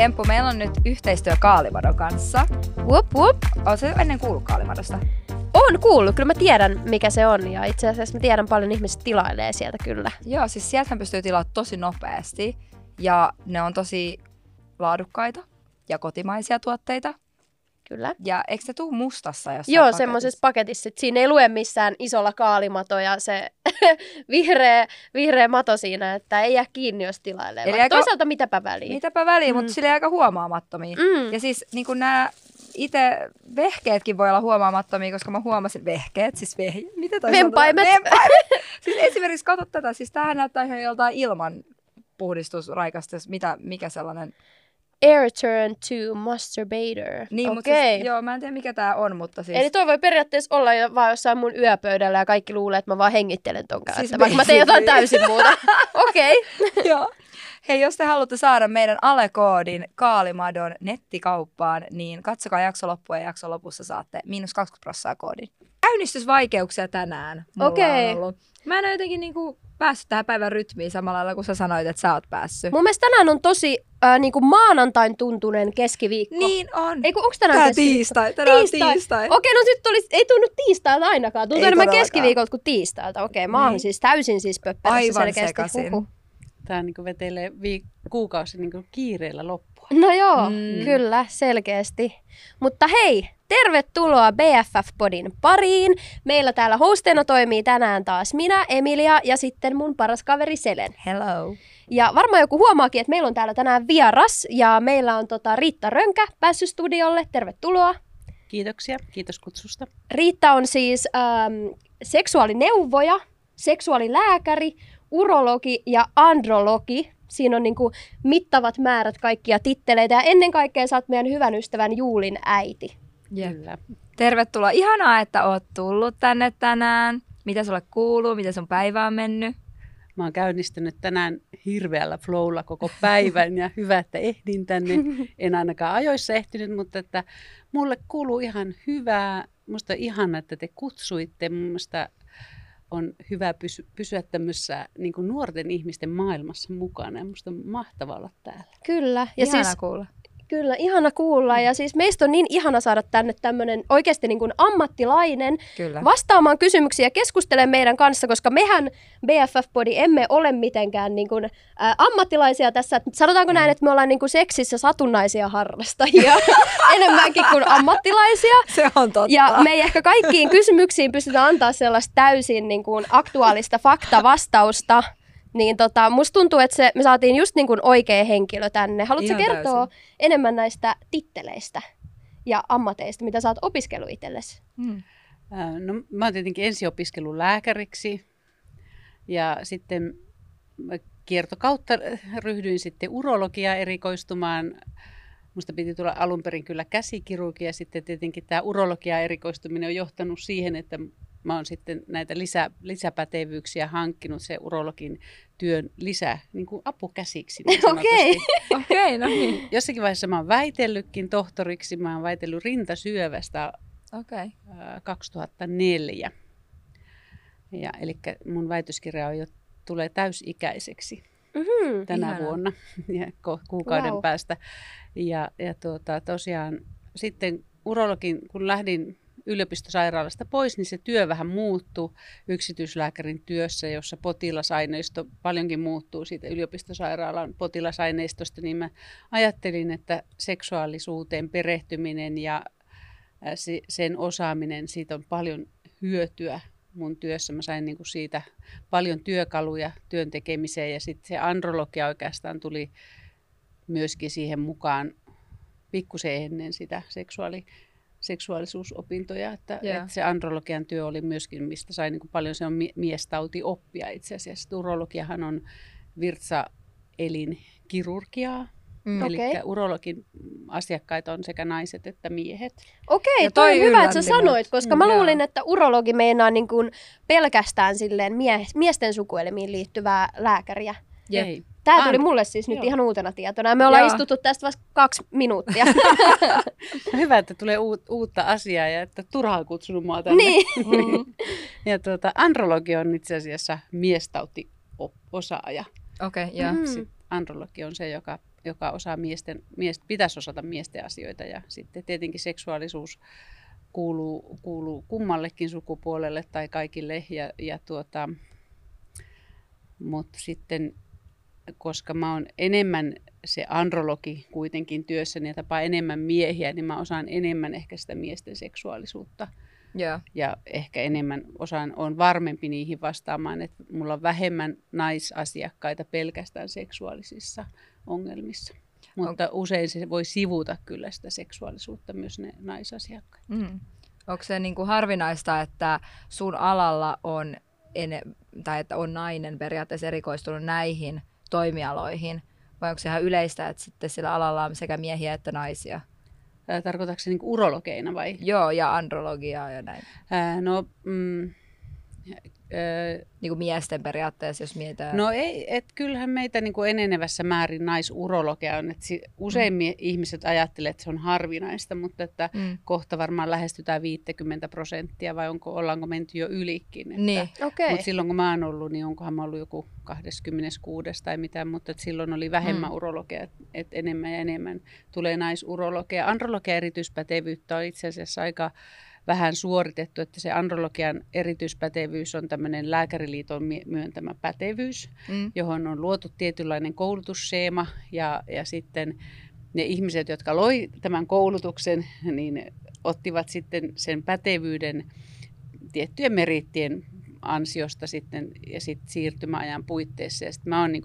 Empu, meillä on nyt yhteistyö Kaalimadon kanssa. Whoop, whoop. Oletko ennen kuullut Kaalimadosta? On kuullut, kyllä mä tiedän mikä se on ja itse asiassa mä tiedän paljon ihmiset tilailee sieltä kyllä. Joo, siis sieltä pystyy tilaamaan tosi nopeasti ja ne on tosi laadukkaita ja kotimaisia tuotteita. Kyllä. Ja eikö se tuu mustassa jossain Joo, paketissa? semmoisessa paketissa. että Siinä ei lue missään isolla kaalimato ja se vihreä, vihreä mato siinä, että ei jää kiinni, jos tilailee. Eli aika- Toisaalta mitäpä väliä. Mitäpä väliä, mm. Mutta sille aika huomaamattomia. Mm. Ja siis niin nämä itse vehkeetkin voi olla huomaamattomia, koska mä huomasin vehkeet, siis vehje, mitä toi Vempaimet. Vempaimet. siis esimerkiksi katso tätä, siis tämähän näyttää ihan joltain ilman puhdistusraikasta, mitä, mikä sellainen. Air turn to masturbator. Niin, mutta Okei. siis, joo, mä en tiedä mikä tää on, mutta siis... Eli toi voi periaatteessa olla jo vaan jossain mun yöpöydällä ja kaikki luulee, että mä vaan hengittelen ton kanssa. Siis vaikka mä teen jotain täysin muuta. Okei. Okay. Joo. Hei, jos te haluatte saada meidän alekoodin Kaalimadon nettikauppaan, niin katsokaa jakso loppua ja jakson lopussa saatte miinus 20 prossaa koodin. Käynnistysvaikeuksia tänään mulla Okei. on ollut. Mä en ole jotenkin niinku päässyt tähän päivän rytmiin samalla lailla kuin sä sanoit, että sä oot päässyt. Mun mielestä tänään on tosi äh, niin kuin maanantain tuntunen keskiviikko. Niin on. Ei kun onks tänään Tää keskiviikko? tiistai, tänään on Tiistai. tiistai. Okei, no nyt olisi, ei tunnu tiistailta ainakaan. Tuntuu enemmän keskiviikolta kuin tiistailta. Okei, mä oon Niin. siis täysin siis pöppörässä Aivan selkeästi. sekaisin. Huhu. Tämä niin vetelee viik- kuukausi niin kiireellä loppua. No joo, Mm. kyllä, selkeästi. Mutta hei, tervetuloa BFF-podin pariin. Meillä täällä hosteina toimii tänään taas minä, Emilia ja sitten mun paras kaveri Selen. Hello. Ja varmaan joku huomaakin, että meillä on täällä tänään vieras ja meillä on tota Riitta Rönkä päässyt studiolle. Tervetuloa. Kiitoksia, kiitos kutsusta. Riitta on siis ähm, seksuaalineuvoja, seksuaalilääkäri, urologi ja andrologi. Siinä on niinku mittavat määrät kaikkia titteleitä ja ennen kaikkea sä oot meidän hyvän ystävän Juulin äiti. Kyllä. Tervetuloa. Ihanaa, että oot tullut tänne tänään. Mitä sulle kuuluu? Miten sun päivä on mennyt? Mä oon käynnistynyt tänään hirveällä flowlla koko päivän ja hyvä, että ehdin tänne. En ainakaan ajoissa ehtinyt, mutta että mulle kuuluu ihan hyvää. Musta on ihana, että te kutsuitte. Musta on hyvä pysy, pysyä tämmöisessä niin nuorten ihmisten maailmassa mukana. Ja musta on mahtavaa olla täällä. Kyllä. Ja Ihanaa siis, kuulla. Kyllä, ihana kuulla. Ja siis meistä on niin ihana saada tänne tämmöinen oikeasti niin kuin ammattilainen Kyllä. vastaamaan kysymyksiä ja keskustelemaan meidän kanssa, koska mehän BFF-podi emme ole mitenkään niin kuin, ä, ammattilaisia tässä. Sanotaanko näin, että me ollaan niin kuin seksissä satunnaisia harrastajia enemmänkin kuin ammattilaisia. Se on totta. Ja me ei ehkä kaikkiin kysymyksiin pystytä antaa sellaista täysin niin kuin aktuaalista faktavastausta. Niin tota, musta tuntuu, että se, me saatiin just niin kuin oikea henkilö tänne. Haluatko Ihan kertoa täysin. enemmän näistä titteleistä ja ammateista, mitä sä oot opiskellut itsellesi? Mm. Ää, No, mä oon tietenkin ensin opiskellut lääkäriksi ja sitten kiertokautta ryhdyin sitten urologiaa erikoistumaan. Musta piti tulla alun perin kyllä käsikirurgia ja sitten tietenkin tämä urologia erikoistuminen on johtanut siihen, että mä oon sitten näitä lisä, lisäpätevyyksiä hankkinut se urologin työn lisä niin kuin apukäsiksi. niin Okei. sanotusti. Okei, no niin. Jossakin vaiheessa mä oon väitellytkin tohtoriksi. Mä oon väitellyt rintasyövästä ää, 2004. Ja, eli mun väitöskirja on jo, tulee täysikäiseksi Mm-hmm. tänä Ihanaa. vuonna ja kuukauden Wow. päästä. Ja, ja tuota, tosiaan sitten urologin, kun lähdin yliopistosairaalasta pois, niin se työ vähän muuttui yksityislääkärin työssä, jossa potilasaineisto paljonkin muuttuu siitä yliopistosairaalan potilasaineistosta, niin mä ajattelin, että seksuaalisuuteen perehtyminen ja se- sen osaaminen, siitä on paljon hyötyä mun työssä. Mä sain niinku siitä paljon työkaluja työn tekemiseen ja sitten se andrologia oikeastaan tuli myöskin siihen mukaan pikkusen ennen sitä seksuaali, seksuaalisuusopintoja, että, Joo. että se andrologian työ oli myöskin, mistä sai niin kuin paljon se on mie- miestautioppia itse asiassa. Urologiahan on virtsaelinkirurgiaa, Mm. eli Okei. urologin asiakkaita on sekä naiset että miehet. Okei, Ja toi, toi on hyvä, että sä sanoit, koska mä Mm, luulin, joo. että urologi meinaa niin kuin pelkästään silleen mie- miesten sukuelimiin liittyvää lääkäriä. Jep. Ei. Tämä tuli mulle siis nyt Joo. ihan uutena tietona. Me ollaan Joo. istuttu tästä vasta kaksi minuuttia. Hyvä, että tulee uut, uutta asiaa ja että turhaan kutsunut mua tänne. niin. Mm. Ja tuota, andrologi on itse asiassa miestauti-osaaja. Okei, joo. Mm. Mm. Andrologi on se, joka joka osaa miesten, mies, pitäisi osata miesten asioita. Ja sitten tietenkin seksuaalisuus kuuluu, kuuluu kummallekin sukupuolelle tai kaikille. Ja, ja tuota, mutta sitten, koska mä oon enemmän se andrologi kuitenkin työssäni ja tapaa enemmän miehiä, niin mä osaan enemmän ehkä sitä miesten seksuaalisuutta. Joo. Ja ehkä enemmän osaan, on varmempi niihin vastaamaan, että mulla on vähemmän naisasiakkaita pelkästään seksuaalisissa ongelmissa. Mutta on... usein se voi sivuta kyllä sitä seksuaalisuutta myös ne naisasiakkaat. Mm. Onko se niin kuin harvinaista, että sun alalla on, ene, tai että on nainen periaatteessa erikoistunut näihin toimialoihin, vai onko se ihan yleistä, että sitten sillä alalla on sekä miehiä että naisia? Tarkoitatko se niin urologeina vai? Joo, ja andrologiaa ja näin. Ää, no, mm, Öö, niin kuin miesten periaatteessa, jos mietitään. No ei, et kyllähän meitä niin kuin enenevässä määrin naisurologia on. Että usein mm. ihmiset ajattelee, että se on harvinaista, mutta että mm. kohta varmaan lähestytään 50 prosenttia vai onko, ollaanko menty jo ylikin. Että, niin. okay. Mutta silloin kun mä oon ollut, niin onkohan mä ollut joku 26 tai mitään, mutta että silloin oli vähemmän mm. urologia, että et enemmän ja enemmän tulee naisurologia. Andrologia erityispätevyyttä on itse asiassa aika vähän suoritettu, että se andrologian erityispätevyys on tämmöinen lääkäriliiton myöntämä pätevyys, mm. johon on luotu tietynlainen koulutusseema ja, ja sitten ne ihmiset, jotka loi tämän koulutuksen, niin ottivat sitten sen pätevyyden tiettyjen merittien ansiosta sitten ja sitten siirtymäajan puitteissa. Ja sitten mä oon niin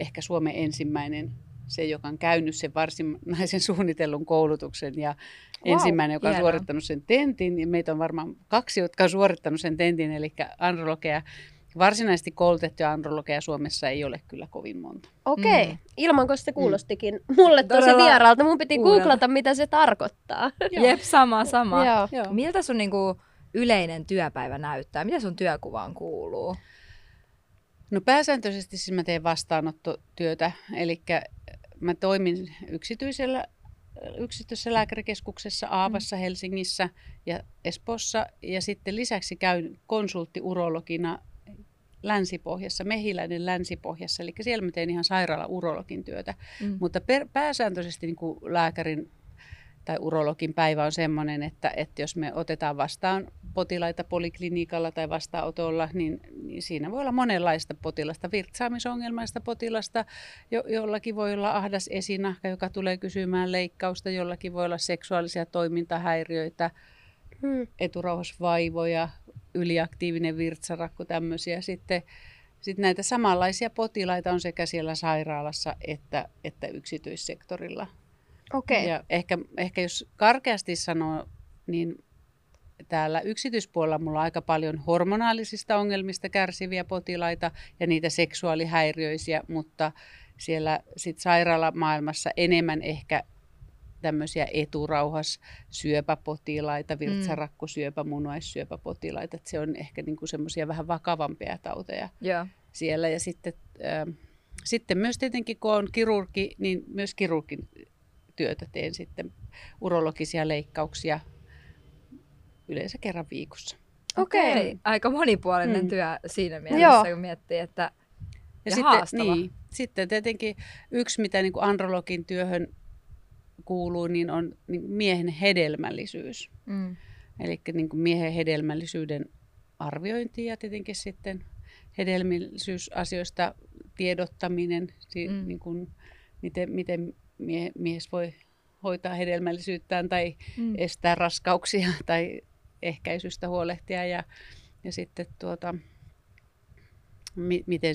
ehkä Suomen ensimmäinen se, joka on käynyt sen varsinaisen suunnitellun koulutuksen ja wow, ensimmäinen, joka on hienoa. suorittanut sen tentin. Ja meitä on varmaan kaksi, jotka on suorittanut sen tentin, eli andrologeja. Varsinaisesti koulutettuja andrologeja Suomessa ei ole kyllä kovin monta. Okei, okay. mm. ilmanko se kuulostikin mm. mulle tosi vieraalta. Mun piti Kuudelta. googlata, mitä se tarkoittaa. Jep, sama, sama. Joo. Joo. Miltä sun niinku, yleinen työpäivä näyttää? Mitä sun työkuvaan kuuluu? No pääsääntöisesti siis mä teen vastaanottotyötä, eli mä toimin yksityisellä yksityisessä lääkärikeskuksessa Aavassa, mm. Helsingissä ja Espossa. Ja sitten lisäksi käyn konsulttiurologina Länsipohjassa, Mehiläinen Länsipohjassa. Eli siellä mä teen ihan sairaala-urologin työtä. Mm. Mutta per, pääsääntöisesti niin kuin lääkärin tai urologin päivä on sellainen, että, että jos me otetaan vastaan potilaita poliklinikalla tai vastaanotolla, niin, niin siinä voi olla monenlaista potilasta, virtsaamisongelmaista potilasta, jo, jollakin voi olla ahdas esinahka, joka tulee kysymään leikkausta, jollakin voi olla seksuaalisia toimintahäiriöitä, hmm. eturauhasvaivoja, yliaktiivinen virtsarakko, tämmöisiä. Sitten, sitten näitä samanlaisia potilaita on sekä siellä sairaalassa että, että yksityissektorilla. Okay. Ja ehkä, ehkä jos karkeasti sanoo, niin täällä yksityispuolella mulla on aika paljon hormonaalisista ongelmista kärsiviä potilaita ja niitä seksuaalihäiriöisiä, mutta siellä sit sairaalamaailmassa enemmän ehkä tämmöisiä eturauhas syöpäpotilaita, mm. virtsarakkosyöpä, munuaissyöpäpotilaita. Että se on ehkä niinku semmoisia vähän vakavampia tauteja yeah. siellä. Ja sitten, äh, sitten myös tietenkin, kun on kirurgi, niin myös kirurgin työtä teen sitten urologisia leikkauksia yleensä kerran viikossa. Okei, okay. okay. aika monipuolinen mm. työ siinä mielessä, Joo. kun miettii, että ja, ja sitten, haastava. Niin, sitten tietenkin yksi, mitä niin kuin andrologin työhön kuuluu, niin on niin miehen hedelmällisyys. Mm. Eli niin kuin miehen hedelmällisyyden arviointi ja tietenkin sitten hedelmällisyysasioista tiedottaminen, mm. niin kuin, miten, miten mie- mies voi hoitaa hedelmällisyyttään tai mm. estää raskauksia tai ehkäisystä huolehtia ja, ja sitten tuota, mi- miten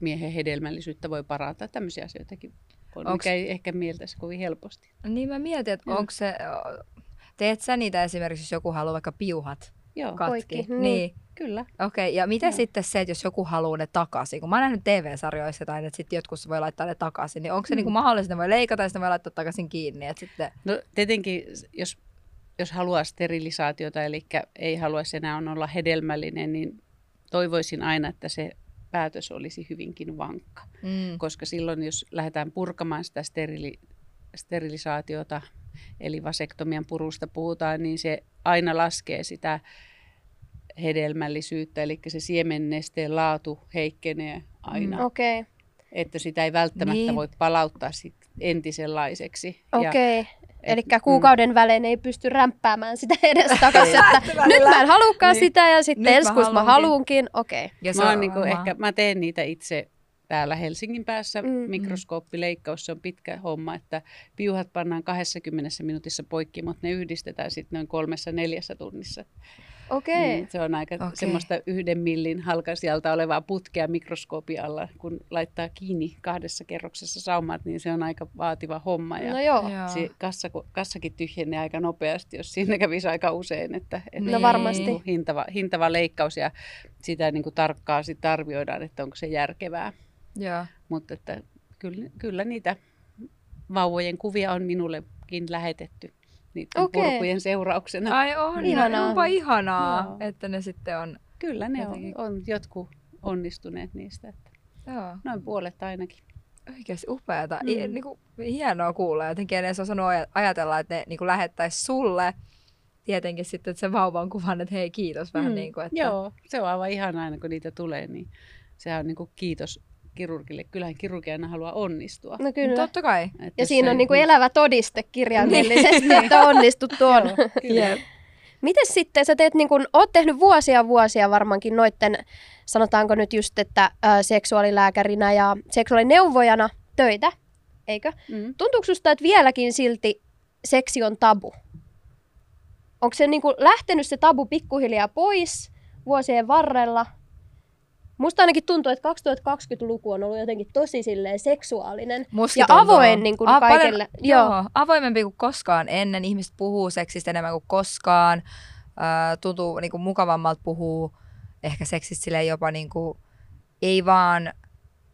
miehen hedelmällisyyttä voi parantaa. Tämmöisiä asioitakin on, Onks... mikä ei ehkä mieltäisi kovin helposti. Niin mä mietin, että onko se, teet sä niitä esimerkiksi, jos joku haluaa vaikka piuhat Joo, katki? Poikki. Niin. niin. Kyllä. Okei, okay, ja mitä no. sitten se, että jos joku haluaa ne takaisin? Kun mä oon nähnyt TV-sarjoissa tai että sitten jotkut voi laittaa ne takaisin, niin onko se mm. niinku mahdollista, että voi leikata ja sitten voi laittaa takaisin kiinni? Että sitten... No tietenkin, jos, jos haluaa sterilisaatiota, eli ei haluaisi enää olla hedelmällinen, niin toivoisin aina, että se päätös olisi hyvinkin vankka. Mm. Koska silloin, jos lähdetään purkamaan sitä sterili, sterilisaatiota, eli vasektomian purusta puhutaan, niin se aina laskee sitä hedelmällisyyttä, eli se siemennesteen laatu heikkenee aina. Mm. Okei. Okay. että sitä ei välttämättä Niin. voi palauttaa sit entisenlaiseksi. Ja, Okei. Okay. Eli et- kuukauden välein ei pysty rämpäämään sitä edes takaisin, että nyt mä en halukaan Niin. sitä ja sitten Nyt ensi kuussa mä haluankin. haluunkin. Okei. Ja mä, oon niinku oma- ehkä, mä teen niitä itse täällä Helsingin päässä. Mm, mm. Mikroskooppileikkaus, se on pitkä homma, että piuhat pannaan 20 minuutissa poikki, mutta ne yhdistetään sitten noin kolmessa neljässä tunnissa. Okei. Niin, se on aika Okei. semmoista yhden millin halkasijalta olevaa putkea mikroskoopin alla. Kun laittaa kiinni kahdessa kerroksessa saumat, niin se on aika vaativa homma. Ja No joo. Joo. se kassa, kassakin tyhjenee aika nopeasti, jos siinä kävisi aika usein. Että, että No varmasti. niinku Hintava, hintava leikkaus ja sitä niin kuin tarkkaan sit arvioidaan, että onko se järkevää. Joo. Mutta että kyllä, kyllä niitä vauvojen kuvia on minullekin lähetetty niiden Okei. purkujen seurauksena. Ai on, Ihanaa. onpa ihanaa, Joo. että ne sitten on. Kyllä ne on, Jotenkin- on jotkut onnistuneet niistä. Että Joo. noin puolet ainakin. Oikeasti upeata. Mm. Mm. Niin kuin, hienoa kuulla. Jotenkin en edes osannut aja- ajatella, että ne niin kuin lähettäisi sulle tietenkin sitten sen vauvan kuvan, että hei kiitos vähän Mm, niin kuin, että Joo, se on aivan ihanaa aina kun niitä tulee, niin sehän on niin kuin kiitos kirurgille. Kyllähän kirurgi aina haluaa onnistua. No kyllä. Totta kai. Että Ja siinä on niinku elävä todiste kirjaimellisesti, että on onnistuttu on. Joo, kyllä. Jep. Miten sitten, sä teet niin kun, oot tehnyt vuosia vuosia varmaankin noitten, sanotaanko nyt just, että ä, seksuaalilääkärinä ja seksuaalineuvojana töitä, eikö? Mm. Tuntuuko susta, että vieläkin silti seksi on tabu? Onko se niin kuin lähtenyt se tabu pikkuhiljaa pois vuosien varrella? Musta ainakin tuntuu, että 2020-luku on ollut jotenkin tosi silleen seksuaalinen Musta ja tuntuu. avoin niin kuin A- paljon- kaikelle. Joo. avoimempi kuin koskaan ennen. Ihmiset puhuu seksistä enemmän kuin koskaan. Äh, tuntuu niin kuin mukavammalta puhuu ehkä seksistä silleen jopa niin kuin, ei vaan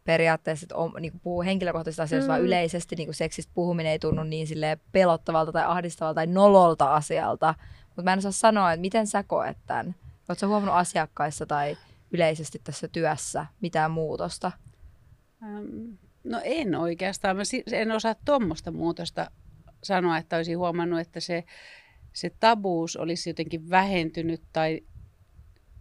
periaatteessa, että on, niin kuin puhuu henkilökohtaisista asioista, mm. vaan yleisesti niin kuin seksistä puhuminen ei tunnu niin silleen pelottavalta tai ahdistavalta tai nololta asialta. Mutta mä en osaa sanoa, että miten sä koet tämän. Oletko huomannut asiakkaissa tai yleisesti tässä työssä mitään muutosta? No en oikeastaan. Mä en osaa tuommoista muutosta sanoa, että olisin huomannut, että se, se tabuus olisi jotenkin vähentynyt tai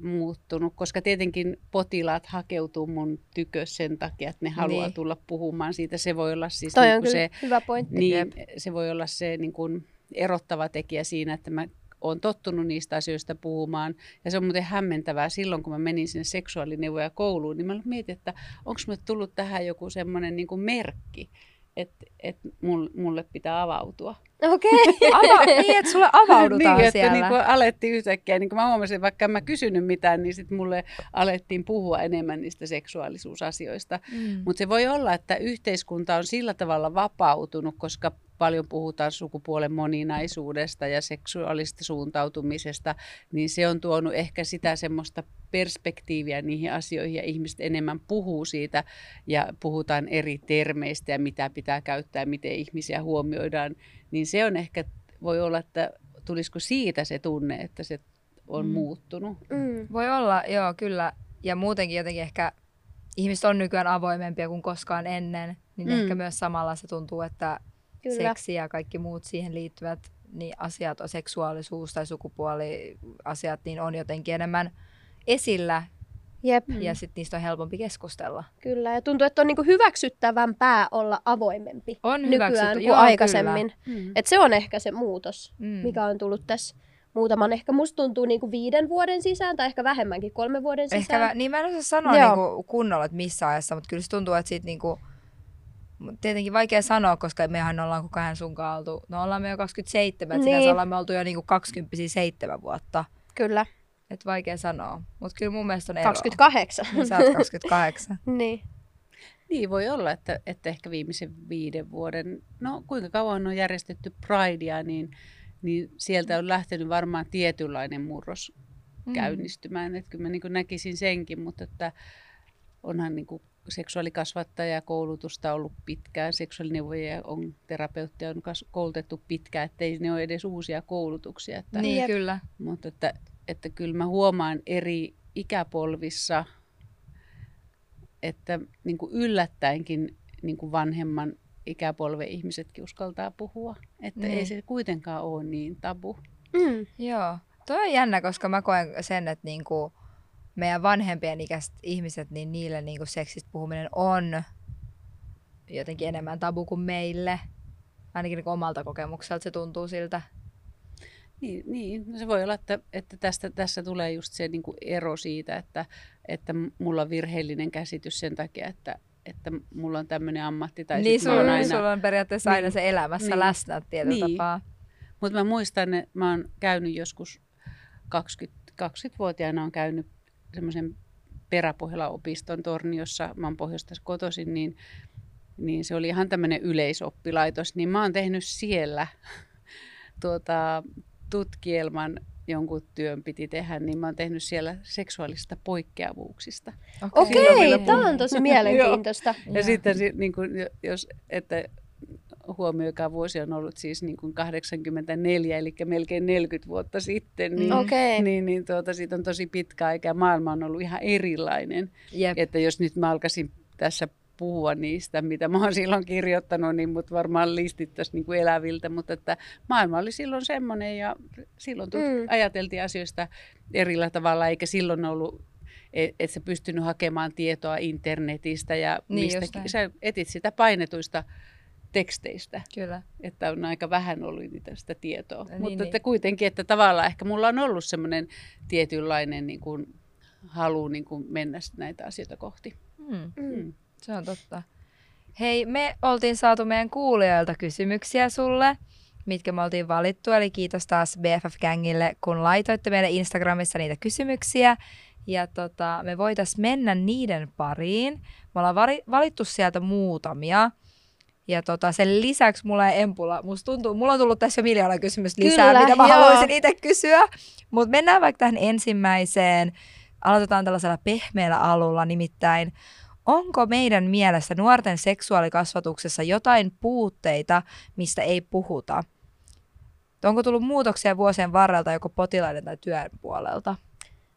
muuttunut, koska tietenkin potilaat hakeutuu mun tykö sen takia, että ne haluaa Niin. tulla puhumaan siitä. Se voi olla siis Toi niin on se, hyvä pointti. niin, se voi olla se niin kuin erottava tekijä siinä, että mä oon tottunut niistä asioista puhumaan. Ja se on muuten hämmentävää. Silloin, kun mä menin sinne seksuaalineuvoja kouluun, niin mä mietin, että onko mulle tullut tähän joku semmoinen niin merkki, että, että mulle pitää avautua. Okei. Ava- niin, että sulle avaudutaan niin, että siellä. niin kuin alettiin yhtäkkiä, niin kuin mä huomasin, vaikka en mä kysynyt mitään, niin sitten mulle alettiin puhua enemmän niistä seksuaalisuusasioista. Mm. Mutta se voi olla, että yhteiskunta on sillä tavalla vapautunut, koska paljon puhutaan sukupuolen moninaisuudesta ja seksuaalista suuntautumisesta, niin se on tuonut ehkä sitä semmoista perspektiiviä niihin asioihin ja ihmiset enemmän puhuu siitä ja puhutaan eri termeistä ja mitä pitää käyttää, miten ihmisiä huomioidaan, niin se on ehkä, voi olla, että tulisiko siitä se tunne, että se on Mm. muuttunut. Mm. Voi olla, joo, kyllä. Ja muutenkin jotenkin ehkä ihmiset on nykyään avoimempia kuin koskaan ennen, niin Mm. ehkä myös samalla se tuntuu, että Kyllä. seksi ja kaikki muut siihen liittyvät niin asiat, seksuaalisuus tai sukupuoliasiat, niin on jotenkin enemmän esillä Jep, Mm. ja sitten niistä on helpompi keskustella. kyllä. Ja tuntuu, että on niinku hyväksyttävämpää olla avoimempi On nykyään kuin joo, aikaisemmin. Mm. Et se on ehkä se muutos, Mm. mikä on tullut tässä muutaman, ehkä musta tuntuu niinku viiden vuoden sisään tai ehkä vähemmänkin, kolmen vuoden sisään. Ehkä, niin mä en osaa sanoa Joo. niinku kunnolla, että missä ajassa, mutta kyllä se tuntuu, että siitä niinku, tietenkin vaikea sanoa, koska mehän ollaan koko ajan sunkaan oltu, no ollaan me jo 27, että Niin. sinänsä ollaan me oltu jo niinku 20 seitsemän vuotta. Kyllä, Et vaikea sanoa, mutta kyllä mun mielestä on ero. 28. Niin sä oot 28. niin. Niin voi olla, että, että ehkä viimeisen viiden vuoden, no kuinka kauan on järjestetty Pridea, niin, niin sieltä on lähtenyt varmaan tietynlainen murros Mm. käynnistymään. Että kyllä mä niin näkisin senkin, mutta että onhan niin kuin seksuaalikasvattajakoulutusta ollut pitkään, seksuaalineuvoja on, terapeutteja on kas- koulutettu pitkään, ettei ne ole edes uusia koulutuksia. Että, Niin, kyllä. mutta että, että kyllä mä huomaan eri ikäpolvissa, että niin kuin yllättäenkin niin kuin vanhemman ikäpolven ihmisetkin uskaltaa puhua. Että Niin. ei se kuitenkaan ole niin tabu. Mm. Joo. Toi on jännä, koska mä koen sen, että niinku meidän vanhempien ikäiset ihmiset, niin niille niinku seksistä puhuminen on jotenkin enemmän tabu kuin meille. Ainakin niin omalta kokemukselta se tuntuu siltä. Niin, niin. No se voi olla, että, että tästä, tässä tulee just se niin kuin ero siitä, että, että mulla on virheellinen käsitys sen takia, että, että mulla on tämmöinen ammatti. Tai niin, sulla on, aina... sulla on periaatteessa aina niin, se elämässä niin, läsnä tietyllä niin. tapaa. Mutta mä muistan, että mä oon käynyt joskus 20, 20-vuotiaana on käynyt semmoisen peräpohjala-opiston Torniossa, mä oon pohjoista kotoisin, niin, niin se oli ihan tämmöinen yleisoppilaitos, niin mä oon tehnyt siellä tuota, tutkielman jonkun työn piti tehdä, niin mä oon tehnyt siellä seksuaalista poikkeavuuksista. Okei, okay, okay, tämä on tosi mielenkiintoista. ja sitten niin kuin, jos, että huomioikaa vuosi on ollut siis niin kuin 84, eli melkein 40 vuotta sitten, niin, okay. niin, niin tuota, siitä on tosi pitkä aika ja maailma on ollut ihan erilainen. Jep. Että jos nyt mä alkaisin tässä puhua niistä, mitä mä oon silloin kirjoittanut, niin mut varmaan listittäisiin niin kuin eläviltä, mutta että maailma oli silloin semmoinen ja silloin tut- mm. ajateltiin asioista erillä tavalla, eikä silloin ollut et, et sä pystynyt hakemaan tietoa internetistä ja niin mistäkin. Sä etit sitä painetuista teksteistä. Kyllä. Että on aika vähän ollut niitä sitä tietoa. Niin, Mutta niin. Että kuitenkin, että tavallaan ehkä mulla on ollut semmoinen tietynlainen niin kuin, halu niin kuin mennä näitä asioita kohti. Mm. Mm. Se on totta. Hei, me oltiin saatu meidän kuulijoilta kysymyksiä sulle, mitkä me oltiin valittu. Eli kiitos taas BFF-gängille, kun laitoitte meille Instagramissa niitä kysymyksiä. Ja tota, me voitaisiin mennä niiden pariin. Me ollaan valittu sieltä muutamia. Ja tota, sen lisäksi mulla ei empula, musta tuntuu, mulla on tullut tässä jo miljoona kysymystä lisää, Kyllä, mitä mä joo. haluaisin itse kysyä. Mutta mennään vaikka tähän ensimmäiseen. Aloitetaan tällaisella pehmeällä alulla, nimittäin onko meidän mielestä nuorten seksuaalikasvatuksessa jotain puutteita, mistä ei puhuta? Onko tullut muutoksia vuosien varrelta joko potilaiden tai työn puolelta?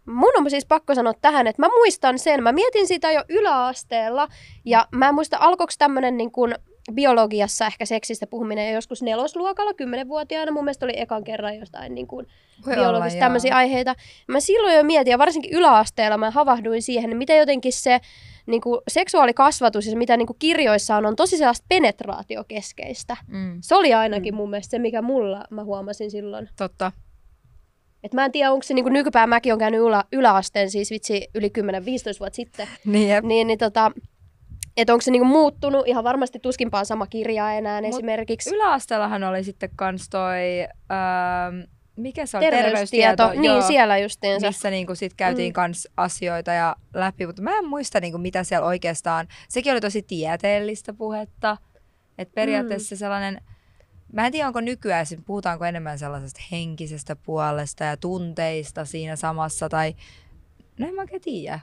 Mun on siis pakko sanoa tähän, että mä muistan sen, mä mietin sitä jo yläasteella, ja mä en muista alkoiko tämmönen niin kuin biologiassa ehkä seksistä puhuminen jo joskus nelosluokalla, kymmenenvuotiaana. Mun mielestä oli ekan kerran jostain niin kuin biologista tämmöisiä aiheita. Mä silloin jo mietin, ja varsinkin yläasteella mä havahduin siihen, miten jotenkin se niin kuin seksuaalikasvatus ja mitä niin kuin kirjoissa on, on tosi sellaista penetraatiokeskeistä. Mm. Se oli ainakin mm. mun mielestä se, mikä mulla mä huomasin silloin. Totta. Et mä en tiedä, onko se niin nykypäivä, mäkin on käynyt ylä, yläasteen, siis vitsi yli 10-15 vuotta sitten. Niin, niin, niin tota, että onko se niinku muuttunut, ihan varmasti tuskinpaan sama kirja enää Mut esimerkiksi. Yläasteellahan oli sitten kans toi, öö, mikä se on, terveystieto. terveystieto niin, joo, siellä justiinsa. Missä niinku sit käytiin mm. kans asioita ja läpi, mutta mä en muista niinku mitä siellä oikeastaan, sekin oli tosi tieteellistä puhetta. Että periaatteessa mm. sellainen, mä en tiedä onko nykyään, puhutaanko enemmän sellaisesta henkisestä puolesta ja tunteista siinä samassa tai No en mä oikein tiedä.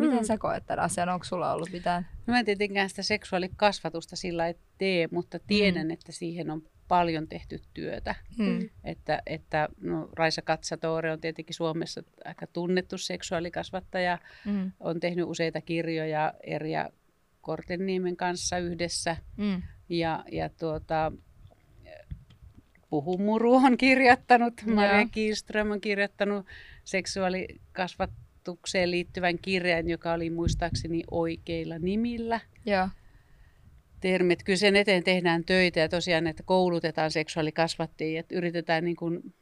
Miten mm. sä koet tämän asian? Onko sulla ollut mitään? No mä en tietenkään sitä seksuaalikasvatusta sillä ei tee, mutta tiedän, mm. että siihen on paljon tehty työtä. Mm. Että, että no, Raisa Katsatoore on tietenkin Suomessa aika tunnettu seksuaalikasvattaja. Mm. On tehnyt useita kirjoja Erja Kortenniemen kanssa yhdessä. Mm. Ja, ja tuota, Puhumuru on kirjoittanut, Maria Kiiström on kirjoittanut seksuaalikasvattajaa kasvatukseen liittyvän kirjan, joka oli muistaakseni oikeilla nimillä. Joo. Termit. Kyllä sen eteen tehdään töitä ja tosiaan, että koulutetaan seksuaalikasvattajia, että yritetään niin kuin